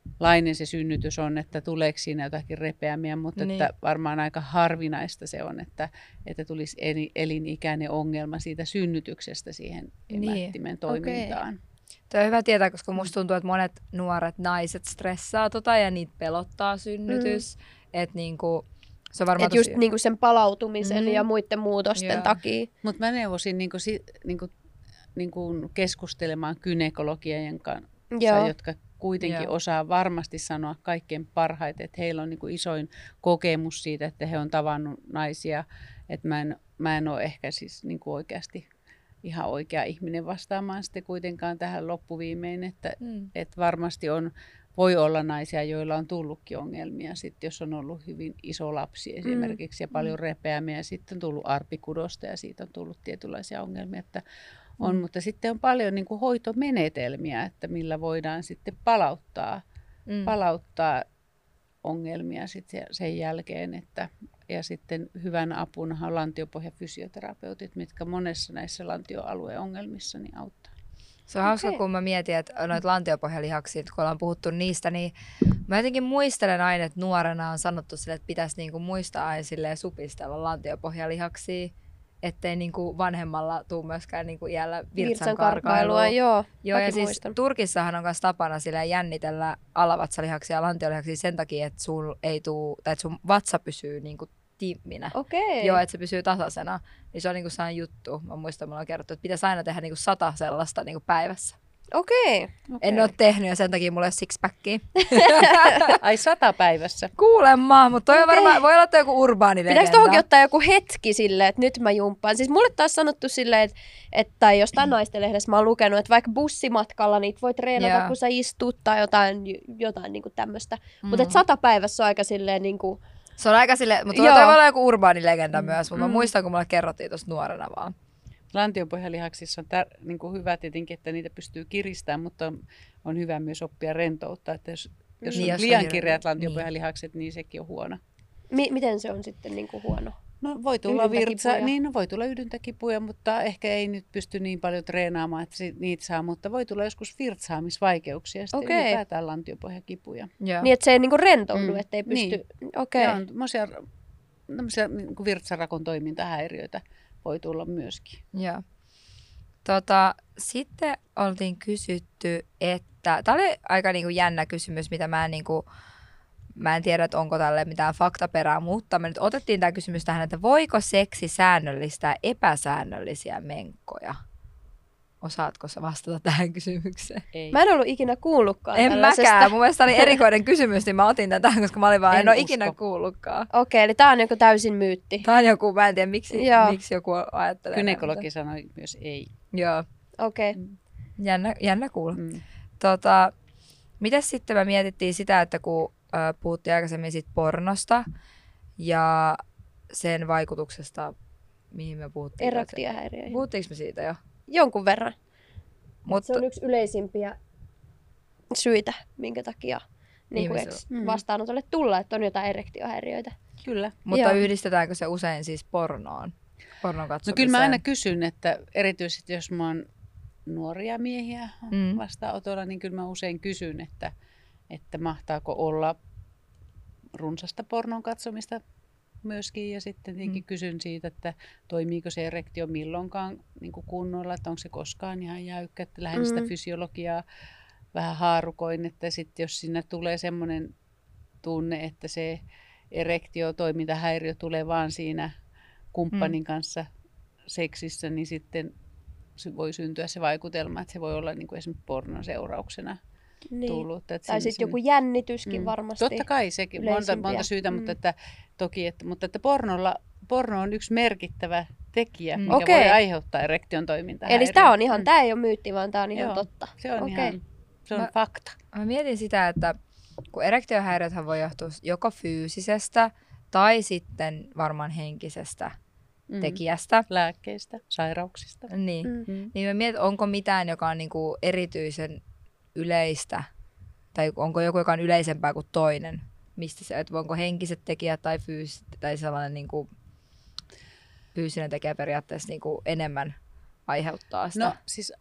minkälainen se synnytys on, että tuleeko siinä jotakin repeämiä, mutta Niin. että varmaan aika harvinaista se on, että, että tulisi eli- elinikäinen ongelma siitä synnytyksestä siihen Niin. emättimen toimintaan. Tämä on hyvä tietää, koska musta tuntuu, että monet nuoret naiset stressaa tota ja niitä pelottaa synnytys. Mm. Että niinku, se on varmaan Et just niinku sen palautumisen Mm. ja muiden muutosten Joo. takia. Mutta mä neuvosin niinku, si, niinku, niinku keskustelemaan gynekologien kanssa, Joo. jotka kuitenkin Joo. osaa varmasti sanoa kaikkein parhaiten, että heillä on niinku isoin kokemus siitä, että he on tavannut naisia. Että mä en, mä en ole ehkä siis niinku oikeasti ihan oikea ihminen vastaamaan sitten kuitenkaan tähän loppuviimein, että Mm. et varmasti on, voi olla naisia, joilla on tullutkin ongelmia, sit jos on ollut hyvin iso lapsi esimerkiksi ja paljon repeämiä, ja sitten on tullut arpikudosta ja siitä on tullut tietynlaisia ongelmia, että on, Mm. mutta sitten on paljon niin kuin hoitomenetelmiä, että millä voidaan sitten palauttaa, Mm. palauttaa ongelmia sitten sen jälkeen, että ja sitten hyvän apuna on lantiopohjafysioterapeutit, mitkä monessa näissä lantioalueen ongelmissa niin auttaa. Se on hauska, Okei. kun mä mietin, että noita lantiopohjalihaksia, kun ollaan puhuttu niistä, niin mä jotenkin muistelen aina, että nuorena on sanottu sille, että pitäisi niinku muistaa aina supistella lantiopohjalihaksia, ettei niinku vanhemmalla tuu myöskään niinku iällä virtsan karkailua. joo. Joo, ja siis muistan. Turkissahan on myös tapana silleen jännitellä alavatsalihaksia ja lantiolihaksia sen takia, että sun, ei tuu, tai että sun vatsa pysyy niinku tiimminä. Okei. Joo, että se pysyy tasaisena. Niin se on niinku sellainen juttu. Mä muistan, mulla on kerrottu, että pitäisi aina tehdä niinku sata sellaista niinku päivässä. Okei. En ole tehnyt ja sen takia ole sixpackia. Ai sata päivässä. Kuulemma, mutta toi on Okei. varmaan, voi olla toi joku urbaani legenda. tuohonkin ottaa joku hetki silleen, että nyt mä jumppaan? Siis mulle taas sanottu silleen, että, että tai jostain naisten lehdessä mä oon lukenut, että vaikka bussimatkalla niitä voi treenata, Joo. kun sä istut tai jotain, jotain niin tämmöistä. Mm. Mutta että sata päivässä on aika silleen niin kuin, Se on aika sille, mutta toi voi olla joku urbaani legenda Mm. myös, mutta mä Mm. muistan, kun mulle kerrottiin tuosta nuorena vaan. Lantiopohjalihaksissa on tär- niin kuin hyvä tietenkin, että niitä pystyy kiristämään, mutta on, on hyvä myös oppia rentoutta. Että jos, jos Niin, on jos liian kireät lantiopohjalihakset, niin. sekin on huono. mi- miten se on sitten niin kuin huono? No voi tulla virtsa, niin no, voi tulla ydintäkipuja, mutta ehkä ei nyt pysty niin paljon treenaamaan, että niitä saa, mutta voi tulla joskus virtsaamisvaikeuksia ja sitten Okei. ylipäätään lantiopohjakipuja. Joo. Niin, että se ei niin kuin rentoudu, Mm. ettei pysty... Niin. Okei. Ja on tämmöisiä, tämmöisiä niin kuin virtsarakon toimintahäiriöitä voi tulla myöskin. Joo. Tota, sitten oltiin kysytty, että... Tämä oli aika niinku jännä kysymys, mitä mä en, niinku, mä en tiedä, että onko tälle mitään faktaperää, mutta me nyt otettiin tämä kysymys tähän, että voiko seksi säännöllistää epäsäännöllisiä menkkoja? Osaatko sä vastata tähän kysymykseen? Ei. Mä en ollut ikinä kuullutkaan En tällaisesta. mäkään. Mun mielestä oli erikoinen kysymys, niin mä otin tätä, koska mä olin vaan, en, En ole usko. ikinä kuullutkaan. Okei, eli tää on joku täysin myytti. Tämä on joku, mä en tiedä miksi, Joo. miksi joku ajattelee. näin, Gynekologi sanoi myös ei. Joo, Okei. Okay. jännä, jännä kuulla. Mm. Tota, mitäs sitten me mietittiin sitä, että kun ö, puhuttiin aikaisemmin sit pornosta ja sen vaikutuksesta, mihin me puhuttiin. Erektiohäiriöihin. Puhuttiinko me siitä jo? Jonkun verran. Mut, Se on yksi yleisimpiä syitä, minkä takia niin kuin Mm. vastaanotolle tulla, että on jotain erektiohäiriöitä. Kyllä. mutta Joo. yhdistetäänkö se usein siis pornoon? Pornon No kyllä mä aina kysyn, että erityisesti jos mä oon nuoria miehiä mm. vastaanotolla, niin kyllä mä usein kysyn, että, että mahtaako olla runsasta pornon katsomista myöskin. Ja sitten tietenkin Mm. mm. kysyn siitä, että toimiiko se erektio milloinkaan niin kuin kunnolla, että onko se koskaan ihan jäykkä, että lähden mm. sitä Mm. fysiologiaa vähän haarukoin, että sitten jos sinne tulee semmoinen tunne, että se erektiotoimintahäiriö tulee vaan siinä kumppanin mm. kanssa seksissä, niin sitten se voi syntyä se vaikutelma, että se voi olla niin kuin esimerkiksi pornon seurauksena Niin. tullut. Että Tai sitten joku jännityskin varmasti. Totta kai sekin, monta, monta syytä, mm. mutta, Mm. että, toki, että, mutta että pornolla, porno on yksi merkittävä tekijä, Mm. mikä Okei. voi aiheuttaa erektion toimintahäiriön. Eli tämä on ihan, Mm. tämä ei ole myytti, vaan tämä on ihan Joo, totta. Se on Okei. ihan, se on Mä- fakta. Mä mietin sitä, että kun erektiohäiriöthän voi johtua joko fyysisestä tai sitten varmaan henkisestä Mm. tekijästä. Lääkkeistä, sairauksista. Niin. Mm. Mm. Niin mä mietin, onko mitään, joka on niinku erityisen yleistä, tai onko joku, joka on yleisempää kuin toinen? Mistä se, että onko henkiset tekijät tai fyysiset, tai sellainen niinku fyysinen tekijä periaatteessa niinku enemmän aiheuttaa sitä? No siis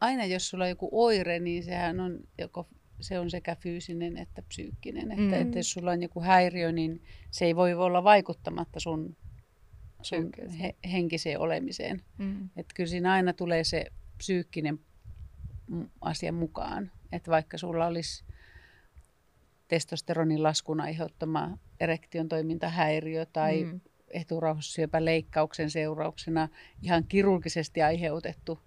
aina jos sulla on joku oire, niin sehän on joko se on sekä fyysinen että psyykkinen. Että, Mm. että jos sulla on joku häiriö, niin se ei voi olla vaikuttamatta sun, sun he, henkiseen olemiseen. mm. Että kyllä siinä aina tulee se psyykkinen m- asia mukaan. Että vaikka sulla olisi testosteronin laskun aiheuttama erektion toimintahäiriö tai Mm. eturauhassyöpäleikkauksen seurauksena ihan kirurgisesti aiheutettu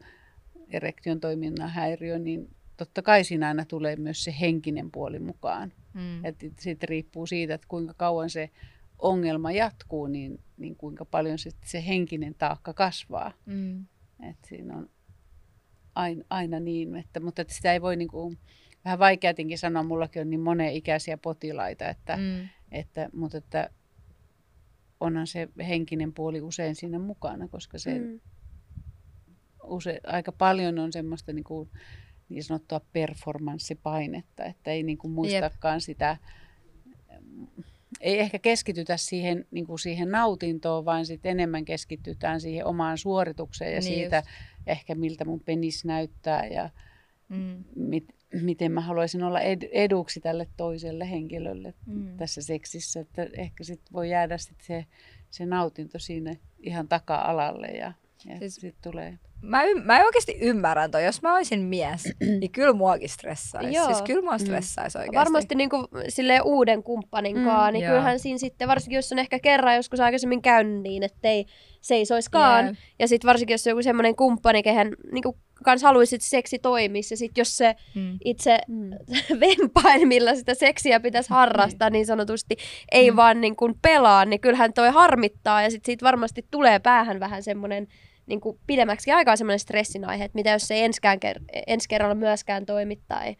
erektion toiminnan häiriö, niin totta kai siinä aina tulee myös se henkinen puoli mukaan. Mm. Et sitten riippuu siitä, että kuinka kauan se ongelma jatkuu, niin, niin kuinka paljon se, se henkinen taakka kasvaa. Mm. Et siinä on aina, aina niin, että, mutta että sitä ei voi niin kuin, vähän vaikea tietenkin sanoa, mullakin on niin monenikäisiä potilaita, että, mm. Että, mutta että onhan se henkinen puoli usein siinä mukana, koska se mm. Use, aika paljon on semmoista niin, kuin, niin sanottua performanssipainetta, että ei niin kuin muistakaan sitä, ei ehkä keskitytä siihen, niin kuin siihen nautintoon, vaan sitten enemmän keskitytään siihen omaan suoritukseen ja niin siitä just. Ehkä miltä mun penis näyttää ja Mm. mit, miten mä haluaisin olla ed, eduksi tälle toiselle henkilölle Mm. tässä seksissä. Että ehkä sitten voi jäädä sit se, se nautinto siinä ihan taka-alalle ja, ja Siis- siis, sitten tulee... Mä, y- mä oikeasti ymmärrän toi. Jos mä olisin mies, niin kyllä muakin stressaisi. Joo. Siis kyllä mua Mm. stressaisi oikeasti. Varmasti niin kuin, silleen uuden kumppanin Mm, kanssa, niin joo. kyllähän siinä sitten, varsinkin jos on ehkä kerran joskus aikaisemmin käynyt niin, että ei seisoiskaan. Jep. Ja sitten varsinkin, jos on joku semmoinen kumppani, kehen niin kuin, kans haluaisit seksi toimisi. Ja sitten jos se Mm. itse vempain, millä sitä seksiä pitäisi harrastaa niin sanotusti, ei Mm. vaan niin kuin pelaa, niin kyllähän toi harmittaa. Ja sitten siitä varmasti tulee päähän vähän semmoinen niin kuin pidemmäksi aikaa semmoinen stressin aihe, että mitä jos se ei enskään ker- ensi kerralla myöskään toimi tai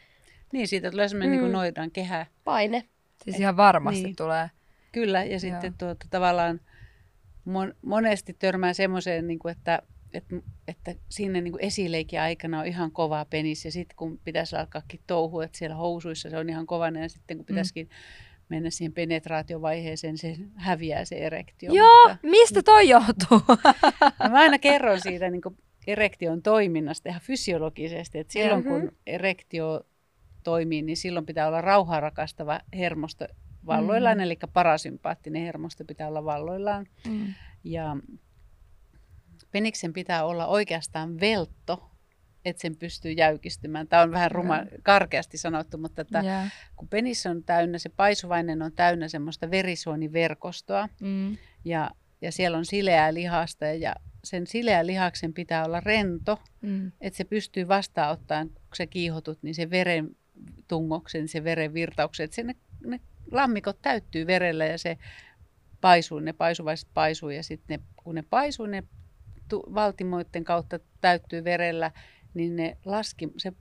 Niin, siitä tulee semmoinen mm. Mm. niin noidan kehä. paine. Siis ihan varmasti Niin. tulee. Kyllä, ja sitten tuota, tavallaan mon, monesti törmää semmoiseen, niin kuin, että, että, että siinä niin esileikin aikana on ihan kova penis, ja sitten kun pitäisi alkaakin touhua, että siellä housuissa se on ihan kovana, ja sitten kun pitäisikin mennä siihen penetraatiovaiheeseen, se häviää se erektio. Joo, Mutta, mistä toi johtuu? no mä aina kerron siitä niin erektion toiminnasta ihan fysiologisesti, että silloin Mhm. kun erektio toimii, niin silloin pitää olla rauhaa rakastava hermosto valloillaan, Mhm. eli parasympaattinen hermosto pitää olla valloillaan. Mm. Ja peniksen pitää olla oikeastaan veltto, että sen pystyy jäykistymään. Tämä on vähän ruma, Joo. karkeasti sanottu, mutta että Yeah. kun penis on täynnä, se paisuvainen on täynnä semmoista verisuoniverkostoa Mm. ja, ja siellä on sileää lihasta ja sen sileän lihaksen pitää olla rento, Mm. että se pystyy vastaanottamaan, kun sä kiihotut, niin se veren tungoksen, se veren virtauksen, että se ne, ne lammikot täyttyy verellä ja se paisuu, ne paisuvaiset paisuu ja sitten ne, kun ne paisuu, ne tu, valtimoiden kautta täyttyy verellä, niin ne laski, se,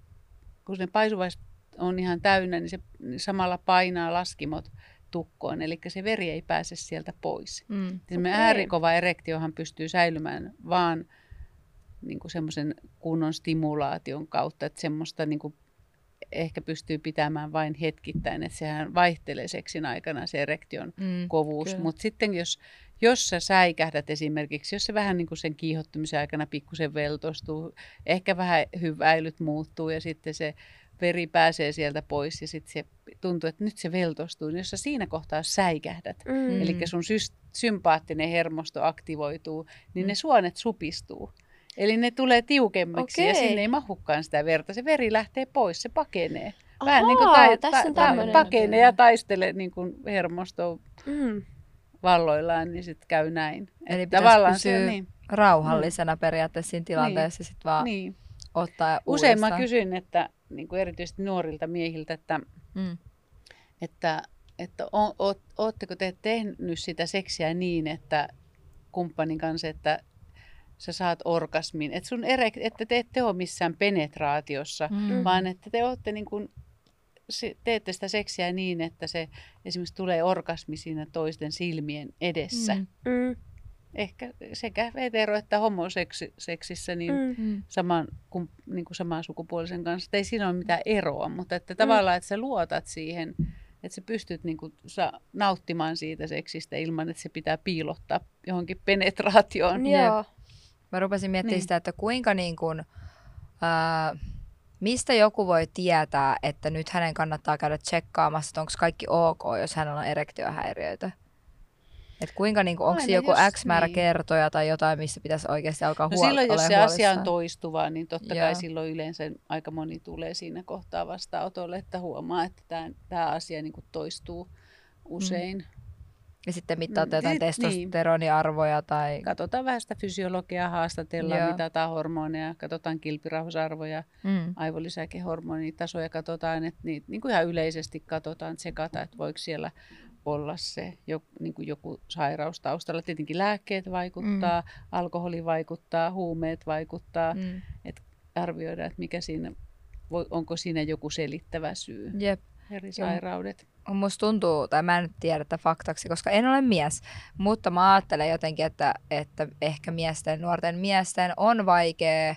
kun ne paisuvaiset on ihan täynnä, niin se niin samalla painaa laskimot tukkoon, eli se veri ei pääse sieltä pois. Mm. Okay. äärikova erektiohan pystyy säilymään vaan niin semmoisen kunnon stimulaation kautta, että semmoista niin kuin ehkä pystyy pitämään vain hetkittäin, että sehän vaihtelee seksin aikana se erektion mm, kovuus. Mutta sitten jos, jos sä säikähdät esimerkiksi, jos se vähän niin kuin sen kiihottumisen aikana pikkusen veltostuu, ehkä vähän hyväilyt muuttuu ja sitten se veri pääsee sieltä pois ja sitten se tuntuu, että nyt se veltostuu. Niin jos sä siinä kohtaa säikähdät, mm. eli sun sy- sympaattinen hermosto aktivoituu, niin mm. ne suonet supistuu. Eli ne tulee tiukemmiksi Okei. ja sinne ei mahukaan sitä verta. Se veri lähtee pois, se pakenee. Vähän Ahaa, niin kuin tai, ta, ta, pakenee ja taistelee niin kuin hermosto mm. valloillaan, niin sitten käy näin. Eli Että tavallaan se, niin. rauhallisena mm. periaatteessa siinä tilanteessa niin. sitten vaan niin. ottaa Usein mä kysyn, että niin kuin erityisesti nuorilta miehiltä, että, mm. että, että o, o, ootteko te tehnyt sitä seksiä niin, että kumppanin kanssa, että sä saat orgasmin. Että, sun erek, että te ette ole missään penetraatiossa, mm. vaan että te olette niin kuin, teette sitä seksiä niin, että se esimerkiksi tulee orgasmi siinä toisten silmien edessä. Mm. Mm. Ehkä sekä hetero- että homoseksissä niin mm. saman, kun, niin kuin saman sukupuolisen kanssa. Että ei siinä ole mitään eroa, mutta että mm. tavallaan, että sä luotat siihen, että sä pystyt niin kuin, sa, nauttimaan siitä seksistä ilman, että se pitää piilottaa johonkin penetraatioon. Joo. Mä rupesin miettimään niin. sitä, että kuinka niin kuin, ää, mistä joku voi tietää, että nyt hänen kannattaa käydä tsekkaamassa, että onko kaikki ok, jos hän on erektiohäiriöitä. Et kuinka niin kuin, onko Aina joku jos, X määrä niin. kertoja tai jotain, missä pitäisi oikeasti alkaa no huol- Silloin, jos se asia on toistuvaa, niin totta Joo. kai silloin yleensä aika moni tulee siinä kohtaa vastaanotolle, että huomaa, että tämä asia niin kuin toistuu usein. Mm. Ja sitten mittaatte jotain niin. testosteroniarvoja tai... Katsotaan vähän sitä fysiologiaa, haastatellaan, Joo. mitataan hormoneja, katsotaan kilpirauhasarvoja, mm. aivolisäkehormonitasoja, katsotaan, että niitä niin kuin ihan yleisesti katsotaan, tsekata, että voiko siellä olla se joku, niin kuin joku sairaus taustalla. Tietenkin lääkkeet vaikuttaa, mm. alkoholi vaikuttaa, huumeet vaikuttaa, mm. että arvioidaan, että mikä siinä, onko siinä joku selittävä syy. Jep. Eri sairaudet musta tuntuu, tai mä en tiedä että faktaksi, koska en ole mies, mutta mä ajattelen jotenkin, että, että ehkä miesten, nuorten miesten on vaikea,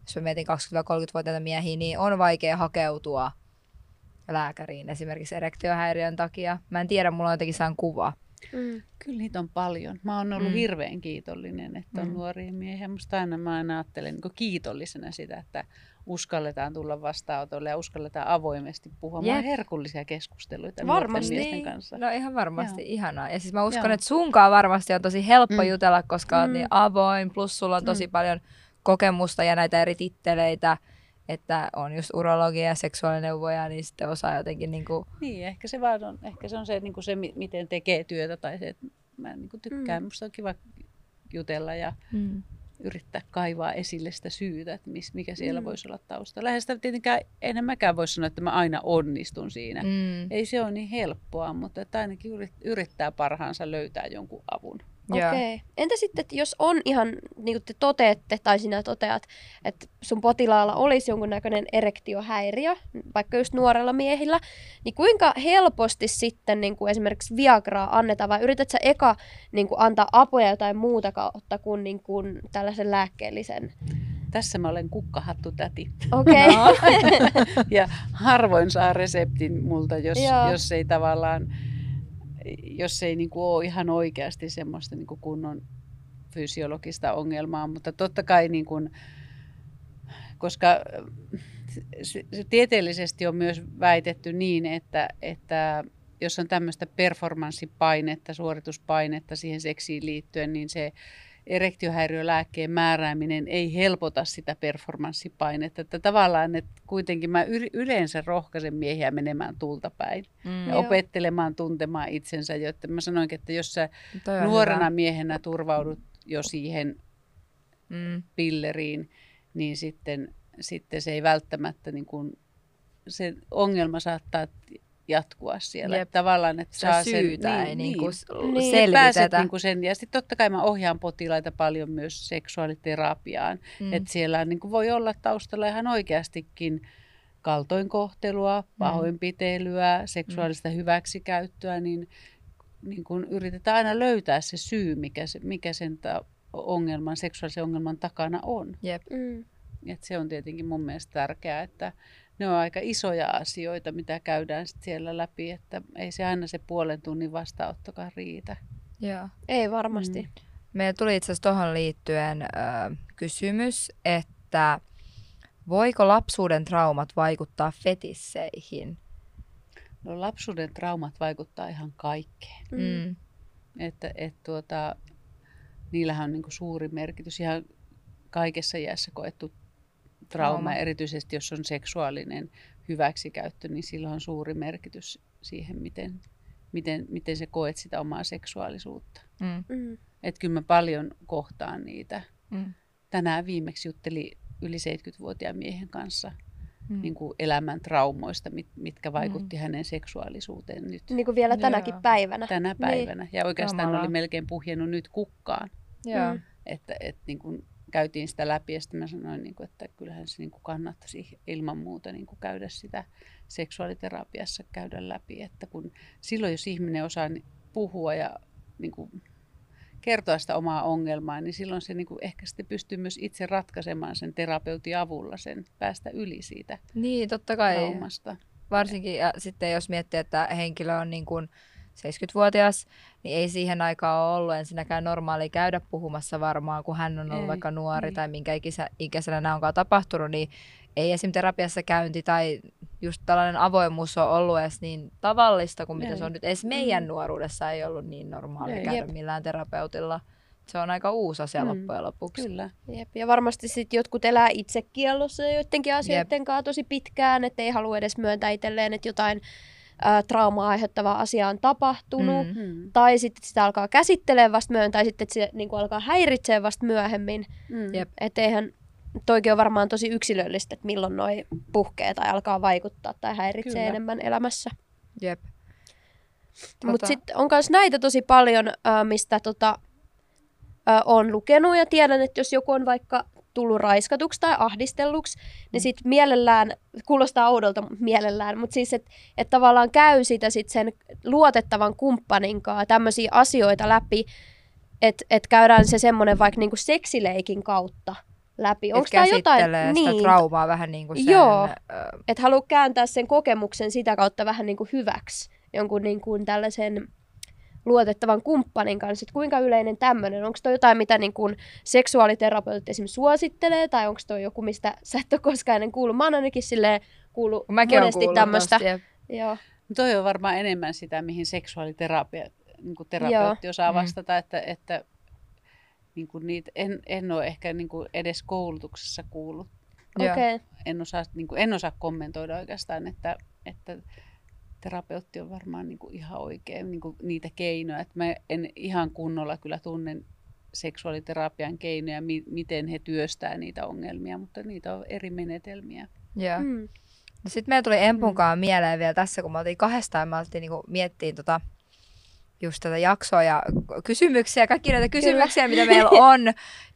jos mä mietin 20-30-vuotiaita miehiä, niin on vaikea hakeutua lääkäriin esimerkiksi erektiohäiriön takia. Mä en tiedä, mulla on jotenkin saan kuva. Mm. Kyllä niitä on paljon. Mä oon ollut mm. hirveän kiitollinen, että on mm. nuoria miehiä. Musta aina mä aina ajattelen niin kiitollisena sitä, että uskalletaan tulla vastaanotolle ja uskalletaan avoimesti puhua. Yep. herkullisia keskusteluita varmasti. miesten kanssa. No ihan varmasti, Joo. ihanaa. Ja siis mä uskon, Joo. että sunkaan varmasti on tosi helppo mm. jutella, koska mm. oot niin avoin, plus sulla on tosi mm. paljon kokemusta ja näitä eri titteleitä että on just urologia ja seksuaalineuvoja, niin sitten osaa jotenkin... Niin, kuin... niin ehkä se vaan on, ehkä se, on se, niin kuin se, miten tekee työtä tai se, että mä niin kuin tykkään, mm. musta on kiva jutella ja mm. Yrittää kaivaa esille sitä syytä, että mis, mikä siellä mm. voisi olla taustalla. Lähes tietenkään enhän mäkään voi sanoa, että mä aina onnistun siinä. Mm. Ei se ole niin helppoa, mutta että ainakin yrittää parhaansa löytää jonkun avun. Okei. Okay. Entä sitten, että jos on ihan, niin kuin te toteatte, tai sinä toteat, että sun potilaalla olisi jonkunnäköinen erektiohäiriö, vaikka just nuorella miehillä, niin kuinka helposti sitten niin kuin esimerkiksi Viagraa annetaan, vai yrität sä eka niin kuin antaa apuja jotain muuta kautta kuin, niin kuin tällaisen lääkkeellisen? Tässä mä olen kukkahattu täti. Okei. Okay. ja harvoin saa reseptin multa, jos, jos ei tavallaan jos ei niin kuin ole ihan oikeasti semmoista niin kuin kunnon fysiologista ongelmaa, mutta totta kai niin kuin, koska se, se tieteellisesti on myös väitetty niin, että, että jos on tämmöistä performanssipainetta, suorituspainetta siihen seksiin liittyen, niin se erektiohäiriölääkkeen määrääminen ei helpota sitä performanssipainetta. Että tavallaan että kuitenkin mä yleensä rohkaisen miehiä menemään tulta päin mm, ja joo. opettelemaan tuntemaan itsensä. Jotta mä sanoinkin, että jos sä nuorena hyvä. miehenä turvaudut jo siihen mm. pilleriin, niin sitten, sitten se ei välttämättä, niin kuin, se ongelma saattaa jatkua siellä. Jep. Että tavallaan, että saa syytä sen, ei niin, niin, Niin, Niin, pääset selvitetä. niin kuin sen. Ja sitten totta kai mä ohjaan potilaita paljon myös seksuaaliterapiaan. Mm. Mm. Että siellä niin kuin voi olla taustalla ihan oikeastikin kaltoinkohtelua, pahoinpitelyä, seksuaalista hyväksikäyttöä, niin, niin kuin yritetään aina löytää se syy, mikä, se, mikä sen ta- ongelman, seksuaalisen ongelman takana on. Jep. Mm. Et se on tietenkin mun mielestä tärkeää, että ne on aika isoja asioita, mitä käydään sit siellä läpi, että ei se aina se puolen tunnin vastaanottokaan riitä. Joo. Ei varmasti. Mm. Meillä tuli itse asiassa tuohon liittyen ö, kysymys, että voiko lapsuuden traumat vaikuttaa fetisseihin? No lapsuuden traumat vaikuttaa ihan kaikkeen. Mm. Mm. Että et tuota, niillähän on niinku suuri merkitys ihan kaikessa iässä koettu trauma, Trauma. erityisesti jos on seksuaalinen hyväksikäyttö, niin sillä on suuri merkitys siihen, miten, miten, miten sä koet sitä omaa seksuaalisuutta. Mm. Mm. Että kyllä mä paljon kohtaan niitä. Mm. Tänään viimeksi juttelin yli 70-vuotiaan miehen kanssa Mm. niin kuin elämän traumoista, mit, mitkä vaikutti hänen seksuaalisuuteen nyt Niin kuin vielä tänäkin Joo. päivänä. tänä päivänä. Ja oikeastaan Kamala. oli melkein puhjennut nyt kukkaan. Joo. Mm. Että, että niin kuin käytiin sitä läpi ja sitten mä sanoin, niin kuin, että kyllähän se niin kuin kannattaisi ilman muuta niin kuin käydä sitä seksuaaliterapiassa käydä läpi. Että kun silloin jos ihminen osaa ni- puhua ja niin kuin kertoa sitä omaa ongelmaa, niin silloin se niin kuin ehkä sitten pystyy myös itse ratkaisemaan sen terapeutin avulla sen päästä yli siitä Niin, totta kai. traumasta. Varsinkin ja sitten jos miettii, että henkilö on niin kuin 70-vuotias, niin ei siihen aikaan ole ollut ensinnäkään normaalia käydä puhumassa varmaan, kun hän on ollut Ei, vaikka nuori niin. tai minkä ikäisä, ikäisenä nämä onkaan tapahtunut, niin ei esim. terapiassa käynti tai just tällainen avoimuus on ollut edes niin tavallista kuin mitä Ei. se on nyt. Edes meidän Mm. nuoruudessa ei ollut niin normaalia Ei. käydä Jep. millään terapeutilla. Se on aika uusi asia Mm. loppujen lopuksi. Kyllä. Jep. Ja varmasti sitten jotkut elää itsekiellossa joidenkin asioiden kanssa tosi pitkään, että ei halua edes myöntää itselleen, että jotain traumaa aiheuttavaa asiaa on tapahtunut. Mm. Hmm. Tai sitten sitä alkaa käsittelemään vasta myöhemmin, tai sitten että se niin kuin alkaa häiritseä vasta myöhemmin. Jep. Että eihän, toikin on varmaan tosi yksilöllistä, että milloin noi puhkee tai alkaa vaikuttaa tai häiritsee Kyllä. enemmän elämässä. Jep. Mutta Tota- sitten on myös näitä tosi paljon, mistä tota, on lukenut ja tiedän, että jos joku on vaikka tullut raiskatuksi tai ahdistelluksi, niin sitten mielellään, kuulostaa oudolta mielellään, mutta siis, että et tavallaan käy sitä sit sen luotettavan kumppanin kanssa tämmöisiä asioita läpi, että et käydään se semmoinen vaikka niinku seksileikin kautta läpi. Onko tämä jotain? sitä Niin, traumaa vähän niin kuin sen... Joo. ö, että haluaa kääntää sen kokemuksen sitä kautta vähän niin kuin hyväksi jonkun niin kuin tällaisen luotettavan kumppanin kanssa, että kuinka yleinen tämmöinen, onko toi jotain, mitä niin kuin seksuaaliterapeutit esimerkiksi suosittelee, tai onko toi joku, mistä sä et ole koskaan ennen kuullut. Mä oon ainakin silleen kuullut kun Mäkin monesti tämmöistä. Joo. Toi on varmaan enemmän sitä, mihin seksuaaliterapia, niin kuin terapeutti Joo. osaa Mm. vastata, että, että niin kuin niitä, en, en ole ehkä niin kuin edes koulutuksessa kuullut. Okay. En osaa, niin kuin, en osaa kommentoida oikeastaan, että, että terapeutti on varmaan niin kuin ihan oikein niin kuin niitä keinoja. Että mä en ihan kunnolla kyllä tunnen seksuaaliterapian keinoja, mi- miten he työstää niitä ongelmia, mutta niitä on eri menetelmiä. Joo. Mm. No sitten meillä tuli Empunkaan mieleen vielä tässä, kun me oltiin kahdestaan, me oltiin niinku miettiin tota, just tätä jaksoa ja kysymyksiä, kaikki näitä kysymyksiä, mitä meillä on.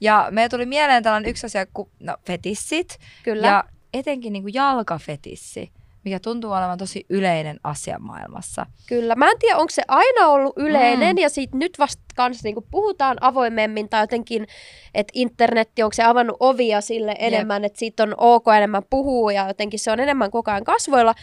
Ja meillä tuli mieleen tällainen yksi asia kuin no, fetissit Kyllä. ja etenkin niinku jalkafetissi, mikä tuntuu olevan tosi yleinen asia maailmassa. Kyllä. Mä en tiedä, onko se aina ollut yleinen, Mm. ja siitä nyt vasta kanssa niinku puhutaan avoimemmin, tai jotenkin, että internetti, onko se avannut ovia sille enemmän, että siitä on ok enemmän puhua, ja jotenkin se on enemmän koko ajan kasvoilla,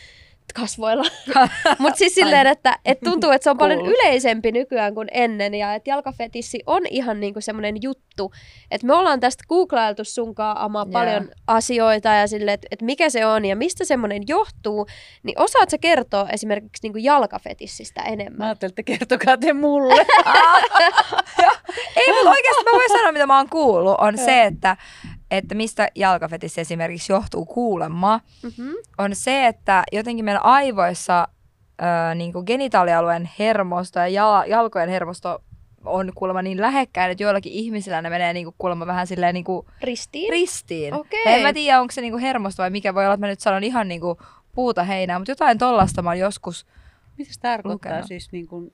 kasvoilla. Mutta siis silleen, että et tuntuu, että se on paljon Kuuluu. yleisempi nykyään kuin ennen, ja että jalkafetissi on ihan niinku semmoinen juttu, että me ollaan tästä googlailtu sunkaan ama Joo. paljon asioita, ja sille, että et mikä se on, ja mistä semmoinen johtuu, niin osaatko sä kertoa esimerkiksi niinku jalkafetissistä Mä enemmän? ajattelin, että kertokaa te mulle. Ei, mutta oikeasti mä voin sanoa, mitä mä oon kuullut, on se, että, että mistä jalkafetissi esimerkiksi johtuu kuulemma, Mm-hmm. on se, että jotenkin meidän aivoissa ö, niin kuin genitaalialueen hermosto ja jala, jalkojen hermosto on kuulemma niin lähekkäin, että joillakin ihmisillä ne menee niin kuin kuulemma vähän silleen niin kuin Ristiin? ristiin. Okei. Ja En mä tiedä, onko se niin kuin hermosto vai mikä voi olla, että mä nyt sanon ihan niin kuin puuta heinää, mutta jotain tollasta mä oon joskus Mitä se tarkoittaa lukenut. siis? Niin kuin,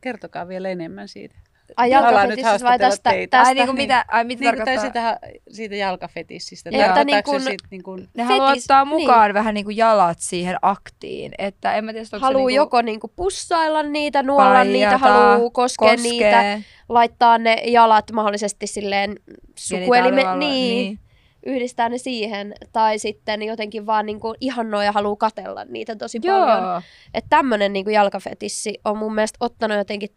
kertokaa vielä enemmän siitä. Ai jalkafetissistä vai tästä? teitä. Ai tästä niin kuin mitä, ai mitä Niin kuin, tai tarkoittaa? siitä, jalkafetissistä. Joo. Että niin kun- sit niin kuin, Ne haluaa fetis- ottaa mukaan vähän niin kuin jalat siihen aktiin. Että en mä tiedä, onko Haluu se niinku joko niinku pussailla niitä, nuolla niitä, haluu koskea koskee, niitä, laittaa ne jalat mahdollisesti silleen sukuelime, genitaalialueella, niin, niin. yhdistää ne siihen, tai sitten jotenkin vaan niinku ihannoi ja haluaa katella niitä tosi paljon. Joo. Että tämmönen niinku jalkafetissi on mun mielestä ottanut jotenkin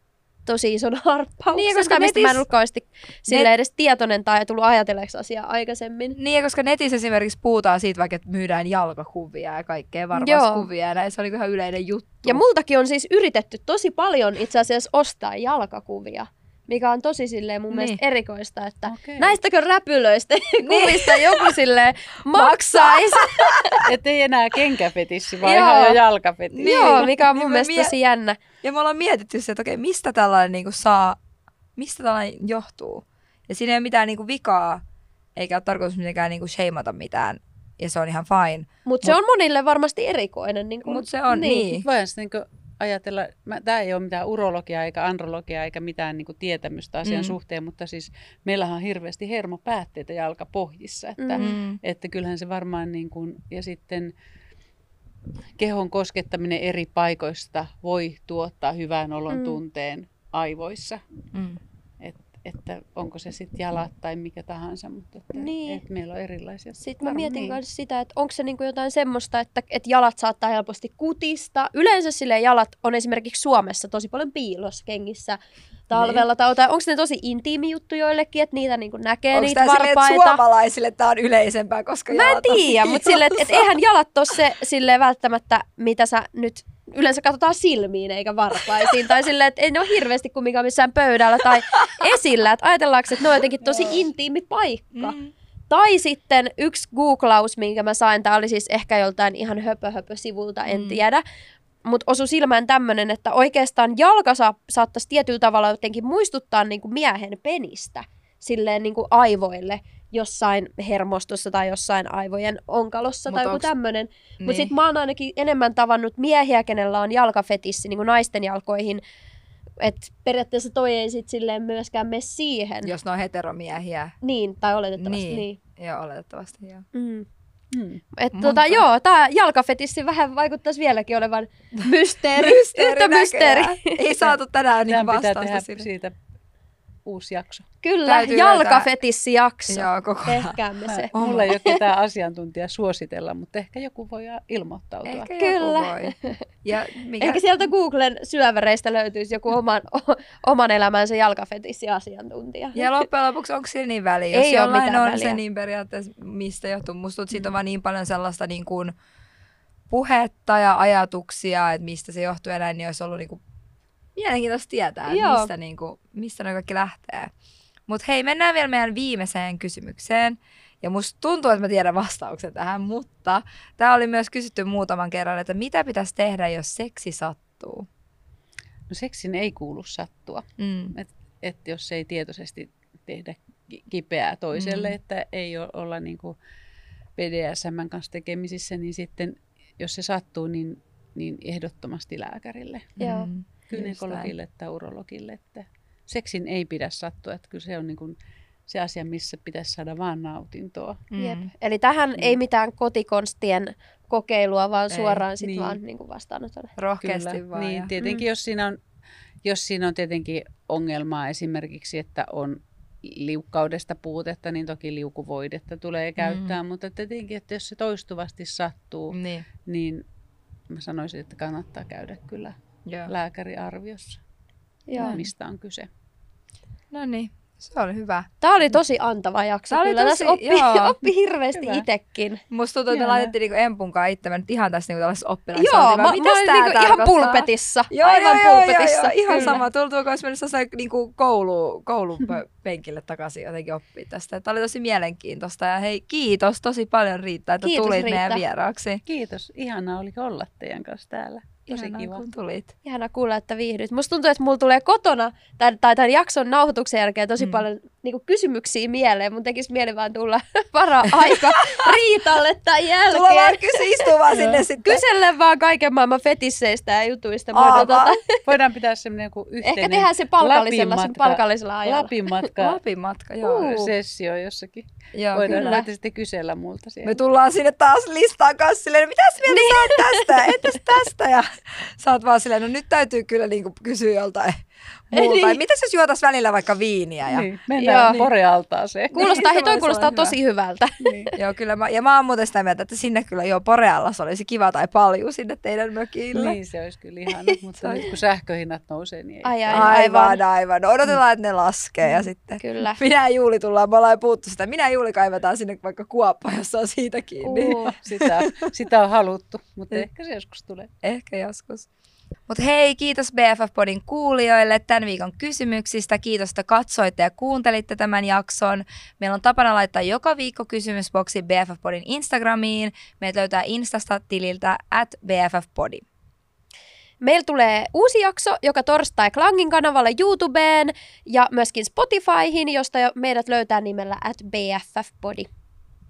tosi ison harppauksen, Niin, koska mistä mä en ollut kauheasti sille edes tietoinen tai tullut ajatelleeksi asiaa aikaisemmin. Niin, koska netissä esimerkiksi puhutaan siitä vaikka, että myydään jalkakuvia ja kaikkea Joo. varvaskuvia, ja näin se niin ihan yleinen juttu. Ja multakin on siis yritetty tosi paljon itse asiassa ostaa jalkakuvia, mikä on tosi silleen mun Niin. mielestä erikoista, että Okei. näistäkö räpylöistä kuvista joku silleen maksaisi. Et ei enää kenkäfetissi, vaan Joo. ihan jo jalkafetissi. Niin. Joo, mikä on mun Niin mielestä mie- tosi jännä. Ja me ollaan mietitty se, että okei, mistä tällainen niinku saa, mistä tällainen johtuu. Ja siinä ei ole mitään niinku vikaa, eikä ole tarkoitus mitenkään niinku shameata mitään. Ja se on ihan fine. Mutta se Mut- on monille varmasti erikoinen. Niin Mutta se on niin. niin. Voidaan sitten niin ajatella, tämä ei ole mitään urologiaa eikä andrologiaa eikä mitään niin tietämystä asian Mm. suhteen, mutta siis meillähän on hirveästi hermopäätteitä jalkapohjissa, että. Mm. että kyllähän se varmaan niin kuin, ja sitten kehon koskettaminen eri paikoista voi tuottaa hyvän olon Mm. tunteen aivoissa, Mm. Et, että onko se sitten jalat tai mikä tahansa, mutta että, Niin. että meillä on erilaisia. Sitten mä mietin niin. myös sitä, että onko se niinku jotain semmoista, että, että jalat saattaa helposti kutista. Yleensä sille jalat on esimerkiksi Suomessa tosi paljon piilossa kengissä talvella. Tai jotain. onko ne tosi intiimi juttu joillekin, että niitä niinku näkee Onko niitä tämä silleen, että varpaita? suomalaisille tämä on yleisempää, koska Mä en tiedä, mutta sille, et, et eihän jalat ole se silleen välttämättä, mitä sä nyt yleensä katsotaan silmiin eikä varpaisiin. tai silleen, että ei ne ole hirveästi kumminkaan missään pöydällä tai esillä. Että ajatellaanko, että ne on jotenkin tosi intiimi paikka. Mm. Tai sitten yksi googlaus, minkä mä sain, tämä oli siis ehkä joltain ihan höpö, höpö sivulta, en Mm. tiedä. Mutta osui silmään tämmöinen, että oikeastaan jalka sa- saattaisi tietyllä tavalla jotenkin muistuttaa niinku miehen penistä silleen niinku aivoille jossain hermostossa tai jossain aivojen onkalossa Mut tai joku onks- tämmöinen. Mutta Niin. sitten mä oon ainakin enemmän tavannut miehiä, kenellä on jalkafetissi niin kuin naisten jalkoihin. Että periaatteessa toi ei sit silleen myöskään mene siihen. Jos ne on heteromiehiä. Niin, tai oletettavasti niin. Niin. Joo, oletettavasti joo. Mm. Hmm. Et Monta. tota, joo, tämä jalkafetissi vähän vaikuttaisi vieläkin olevan mysteeri. Yhtä mysteeri. näköjään. Ei saatu tänään niin vastausta siitä uusi jakso. Kyllä, Täytyy jalkafetissijakso. Joo, koko ajan. Tehkäämme se. Oma. Mulla ei ole ketään asiantuntijaa suositella, mutta ehkä joku voi ilmoittautua. Ehkä Kyllä. joku voi. Ja mikä, Ehkä sieltä Googlen syöväreistä löytyisi joku oman, o, oman elämänsä jalkafetissiasiantuntija. ja loppujen lopuksi onko sillä niin väliä? Jos Ei jollain mitään on väliä. se niin periaatteessa, mistä johtuu. Musta että siitä on vaan niin paljon sellaista niin kuin puhetta ja ajatuksia, että mistä se johtuu ja näin, niin olisi ollut niin kuin mielenkiintoista tietää, Joo. mistä, niin kuin, mistä ne kaikki lähtee. Mutta hei, mennään vielä meidän viimeiseen kysymykseen. Ja musta tuntuu, että mä tiedän vastauksen tähän, mutta tämä oli myös kysytty muutaman kerran, että mitä pitäisi tehdä, jos seksi sattuu? No seksin ei kuulu sattua, Mm. että jos ei tietoisesti tehdä ki- kipeää toiselle, Mm. että ei olla niin kuin BDSM kanssa tekemisissä, niin sitten jos se sattuu, niin, niin ehdottomasti lääkärille, Joo. Mm. Gynekologille tai urologille, että seksin ei pidä sattua, että kyllä se on niin kuin se asia, missä pitäisi saada vaan nautintoa. Mm. Jep. Eli tähän Mm. ei mitään kotikonstien kokeilua, vaan Ei, suoraan sit niin. vaan niin kuin vastaanotolle. Rohkeasti vaan. Niin, ja- tietenkin Mm. jos siinä on jos siinä on tietenkin ongelmaa esimerkiksi, että on liukkaudesta puutetta, niin toki liukuvoidetta tulee käyttää, mutta tietenkin, että jos se toistuvasti sattuu, Niin, niin mä sanoisin, että kannattaa käydä kyllä joo. lääkäriarviossa, Joo. mistä on kyse. No niin, se oli hyvä. Tämä oli tosi antava jakso. Oli kyllä. tosi- oppi, joo. oppi hirveästi Hyvä. itsekin. Musta tuntuu, että laitettiin niinku empunkaan itse nyt ihan tässä niinku tällaisessa oppilaissa. Joo, mä, mä olin niinku ihan pulpetissa. Joo, aivan joo, joo, pulpetissa. joo, ihan kyllä. sama. Tultuuko olisi mennyt niinku koulu, koulupenkille takaisin jotenkin oppia tästä. Tämä oli tosi mielenkiintoista ja hei, kiitos tosi paljon Riitta, että Kiitos, tulit Riitta. meidän vieraaksi. Kiitos, ihanaa oli olla teidän kanssa täällä. Tosi Ihanaa, kiva. kun tulit. Ihana kuulla, että viihdyt. Musta tuntuu, että mulla tulee kotona, tai, tai tämän jakson nauhoituksen jälkeen tosi Mm. paljon niinku kysymyksiä mieleen. Mun tekisi mieli vaan tulla varaa aika Riitalle tämän jälkeen. Sulla vaan kysy, istuu vaan sinne sitten. Kyselle vaan kaiken maailman fetisseistä ja jutuista. Voidaan, tota, Voidaan pitää semmoinen joku yhteinen ehkä tehdään se palkallisella, Lapin matka- palkallisella ajalla. Lapin matka Lapin matka, joo. Uh. sessio jossakin. joo Voidaan kyllä. sitten kysellä multa siellä. Me tullaan sinne taas listaan kanssa silleen, mitäs mieltä niin. sä oot tästä, entäs tästä? Ja sä oot vaan silleen, no nyt täytyy kyllä niinku kysyä joltain muulta. Niin. Mitäs jos juotas välillä vaikka viiniä? Ja... Niin, mennään Joo. Porealtaaseen. Kuulostaa, Niin, se toi kuulostaa hyvä. tosi hyvältä. Niin. Joo, kyllä mä, ja mä oon muuten sitä mieltä, että sinne kyllä jo Poreallas olisi kiva tai paljon sinne teidän mökille. niin, se olisi kyllä ihana, mutta nyt kun sähköhinnat nousee, niin ei. Ai, ai, Aivan, aivan. aivan. No, odotetaan, että ne laskee ja sitten Kyllä. minä ja Juuli tullaan, me ollaan puhuttu sitä, minä ja Juuli kaivetaan sinne vaikka kuoppa, jos on siitä kiinni. Uh. Sitä, sitä on haluttu, mutta ehkä se joskus tulee. Ehkä joskus. Mutta hei, kiitos BFF-podin kuulijoille tämän viikon kysymyksistä. Kiitos, että katsoitte ja kuuntelitte tämän jakson. Meillä on tapana laittaa joka viikko kysymysboksi BFF-podin Instagramiin. Meitä löytää Instasta tililtä at BFF-podi. Meillä tulee uusi jakso joka torstai Klangin kanavalle YouTubeen ja myöskin Spotifyhin, josta jo meidät löytää nimellä at BFFpodi.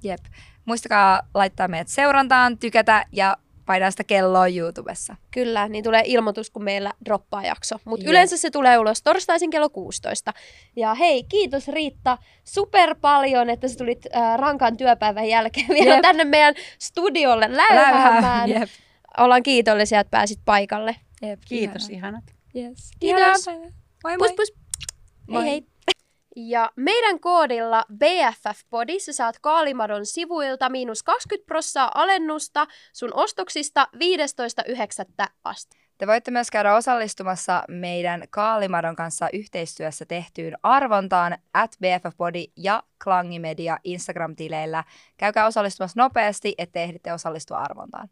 Jep. Muistakaa laittaa meidät seurantaan, tykätä ja painaa sitä kelloa YouTubessa. Kyllä, niin tulee ilmoitus, kun meillä droppaa jakso. Mutta yleensä se tulee ulos torstaisin kello 16. Ja hei, kiitos Riitta super paljon, että sä tulit äh, rankan työpäivän jälkeen vielä Jep. tänne meidän studiolle läyhäämään. Jep. Ollaan kiitollisia, että pääsit paikalle. Jep. Kiitos, ihanat. Yes. Kiitos. Ihanaa päivää. Moi moi. Pus pus. Moi. Hei hei. Ja meidän koodilla BFF-podi sä saat Kaalimadon sivuilta miinus 20 prossaa alennusta sun ostoksista 15.9. asti. Te voitte myös käydä osallistumassa meidän Kaalimadon kanssa yhteistyössä tehtyyn arvontaan at BFF-podi ja Klangimedia Instagram-tileillä. Käykää osallistumassa nopeasti, ettei ehditte osallistua arvontaan.